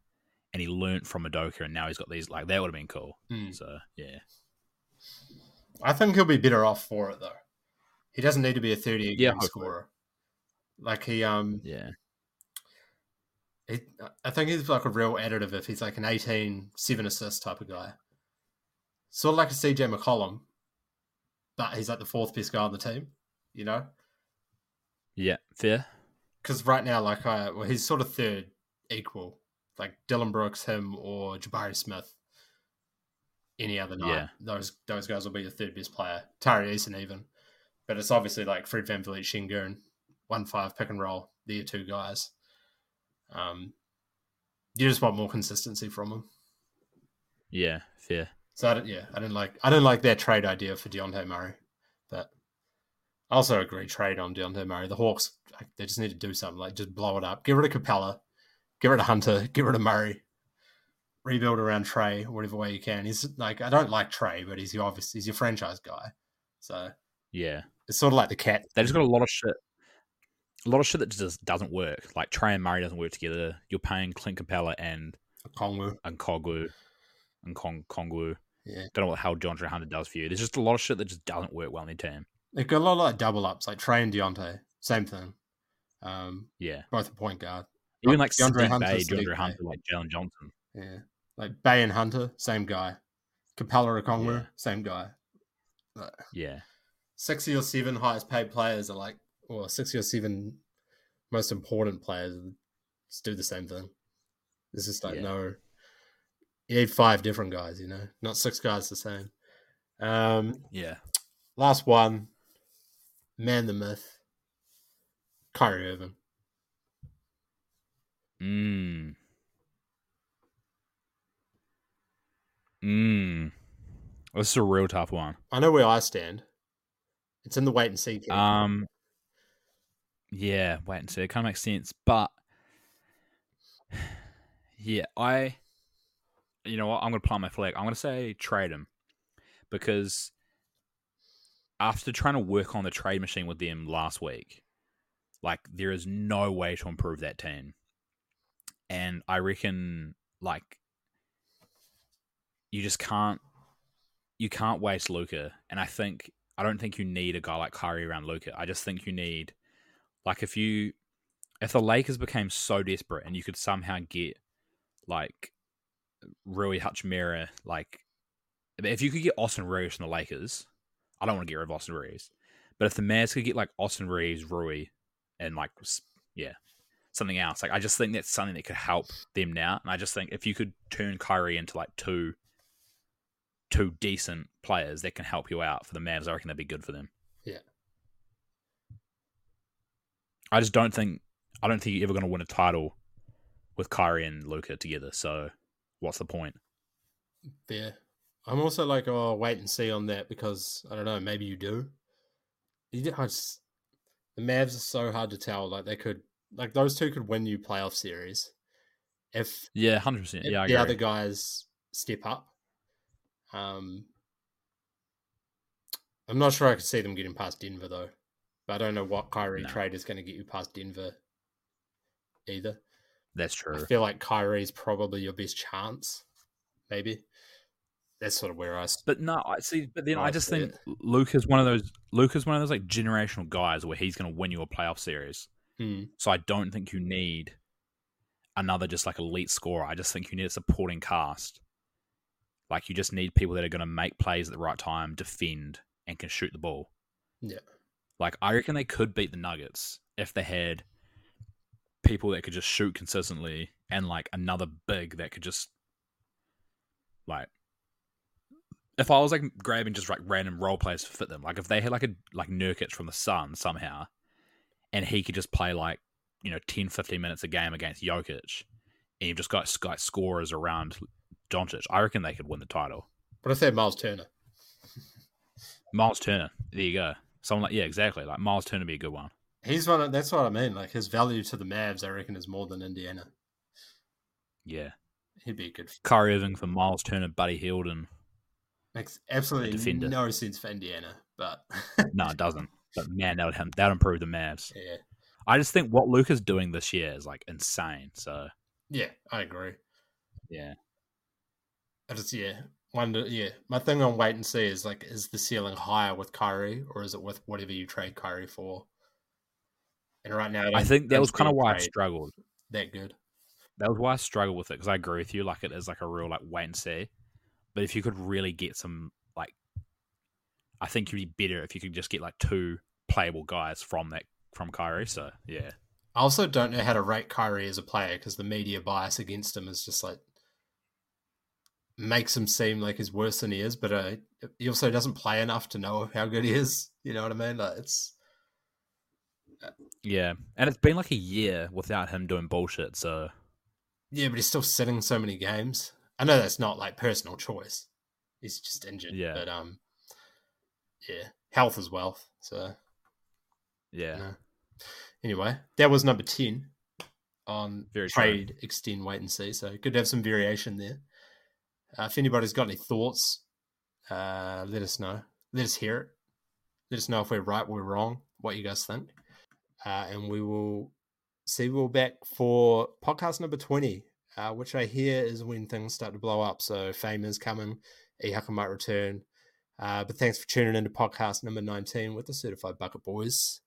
and he learnt from Udoka, and now he's got these like that would have been cool. Hmm. So yeah, I think he'll be better off for it though. He doesn't need to be a 30 a Yeah, scorer. Like he um yeah, he, I think he's like a real additive if he's like an 18 7 assist type of guy. Sort of like a CJ McCollum, but he's like the fourth best guy on the team, you know? yeah, fair. Because right now, like, I, well, he's sort of third equal. Like Dillon Brooks, him, or Jabari Smith. Any other night, Yeah. those those guys will be the third best player. Tari Eason even. But it's obviously like Fred VanVleet, Shinga, and one five pick and roll. They're two guys. Um, you just want more consistency from them. Yeah, fair. So I yeah, I didn't like I didn't like their trade idea for Dejounte Murray, but I also agree trade on Dejounte Murray. The Hawks like, they just need to do something like just blow it up, get rid of Capela, get rid of Hunter, get rid of Murray, rebuild around Trae whatever way you can. He's like I don't like Trae, but he's your obvious he's your franchise guy, so Yeah. it's sort of like the cat. They just got a lot of shit. A lot of shit that just doesn't work. Like Trae and Murray doesn't work together. You're paying Clint Capela and Kongwu. and Kogwu and Kong Kongwu. Yeah, Don't know what the hell DeAndre Hunter does for you. There's just a lot of shit that just doesn't work well in their team. they've got a lot of like double ups, like Trae and Dejounte, same thing. Um, Yeah. both a point guard. Even like DeAndre Steve Hunter's Bey, DeAndre. Hunter, like Jalen Johnson. Yeah. Like Bey and Hunter, same guy. Capela Okongwu, Yeah. same guy. Like, Yeah. sixty or seven highest paid players are like, or sixty or seven most important players just do the same thing. There's just like Yeah. no. You need five different guys, you know, not six guys the same. Um, Yeah. last one, man the myth, Kyrie Irving. Mmm. Mmm. This is a real tough one. I know where I stand. It's in the wait and see. camp. Um. Yeah, wait and see. It kind of makes sense, but yeah, I. You know what? I'm gonna plant my flag. I'm gonna say trade him because after trying to work on the trade machine with them last week, like there is no way to improve that team, and I reckon like you just can't you can't waste Luka, and I think I don't think you need a guy like Kyrie around Luka. I just think you need like if you if the Lakers became so desperate and you could somehow get like Rui Hachimura, like if you could get Austin Reaves from the Lakers, I don't want to get rid of Austin Reaves, but if the Mavs could get like Austin Reaves, Rui, and like yeah, something else, like I just think that's something that could help them now, and I just think if you could turn Kyrie into like two two decent players that can help you out for the Mavs, I reckon that'd be good for them. Yeah. I just don't think I don't think you're ever going to win a title with Kyrie and Luka together. So what's the point? Yeah. I'm also like, oh, wait and see on that because I don't know. Maybe you do. You d- I just, the Mavs are so hard to tell. Like they could, like those two could win you playoff series if, Yeah, hundred percent. Yeah, I the other guys step up. Um, I'm not sure I could see them getting past Denver though. But I don't know what Kyrie No. trade is going to get you past Denver either. That's true. I feel like Kyrie's probably your best chance. Maybe. That's sort of where I But no, I see. But then I I just think Luke is one of those. Luke is one of those like generational guys where he's going to win you a playoff series. Hmm. So I don't think you need another just like elite scorer. I just think you need a supporting cast. Like you just need people that are going to make plays at the right time, defend, and can shoot the ball. Yeah. Like I reckon they could beat the Nuggets if they had people that could just shoot consistently and like another big that could just like if I was like grabbing just like random role players to fit them, like if they had like a like Nurkic from the Sun somehow and he could just play like, you know, 10, 15 minutes a game against Jokic and you've just got like scorers around Doncic, I reckon they could win the title. But if they're Miles Turner? Miles Turner, there you go. Someone like yeah, exactly. Like Miles Turner would be a good one. He's one. Of, that's what I mean. Like his value to the Mavs, I reckon, is more than Indiana. Yeah. He'd be a good. Kyrie Irving for Miles Turner, Buddy Hield, and Makes absolutely defender. no sense for Indiana, but no, it doesn't. But man, that would that would improve the Mavs. yeah, I just think what Luka's doing this year is like insane. So yeah, I agree. yeah, I just yeah wonder. Yeah, my thing on wait and see is like, is the ceiling higher with Kyrie or is it with whatever you trade Kyrie for? And right now, I think that was kind of why I struggled. That good. That was why I struggled with it because I agree with you. Like it is like a real like wait and see. But if you could really get some like, I think you'd be better if you could just get like two playable guys from that from Kyrie. So yeah, I also don't know how to rate Kyrie as a player because the media bias against him is just like makes him seem like he's worse than he is, but uh, he also doesn't play enough to know how good he is. You know what I mean? Like it's Yeah, and it's been like a year without him doing bullshit. So yeah, but he's still sitting so many games. I know that's not like personal choice. He's just injured. Yeah. But um, yeah, health is wealth. So yeah. Anyway, that was number ten on Very true. trade extend wait and see. So good to have some variation there. Uh, if anybody's got any thoughts, uh, let us know. Let us hear it. Let us know if we're right, we're wrong, what you guys think, uh, and we will see you all back for podcast number twenty, uh, which I hear is when things start to blow up. So fame is coming. Ehaka might return. Uh, but thanks for tuning in to podcast number 19 with the Certified Bucket Boys.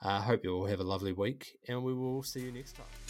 I uh, hope you all have a lovely week, and we will see you next time.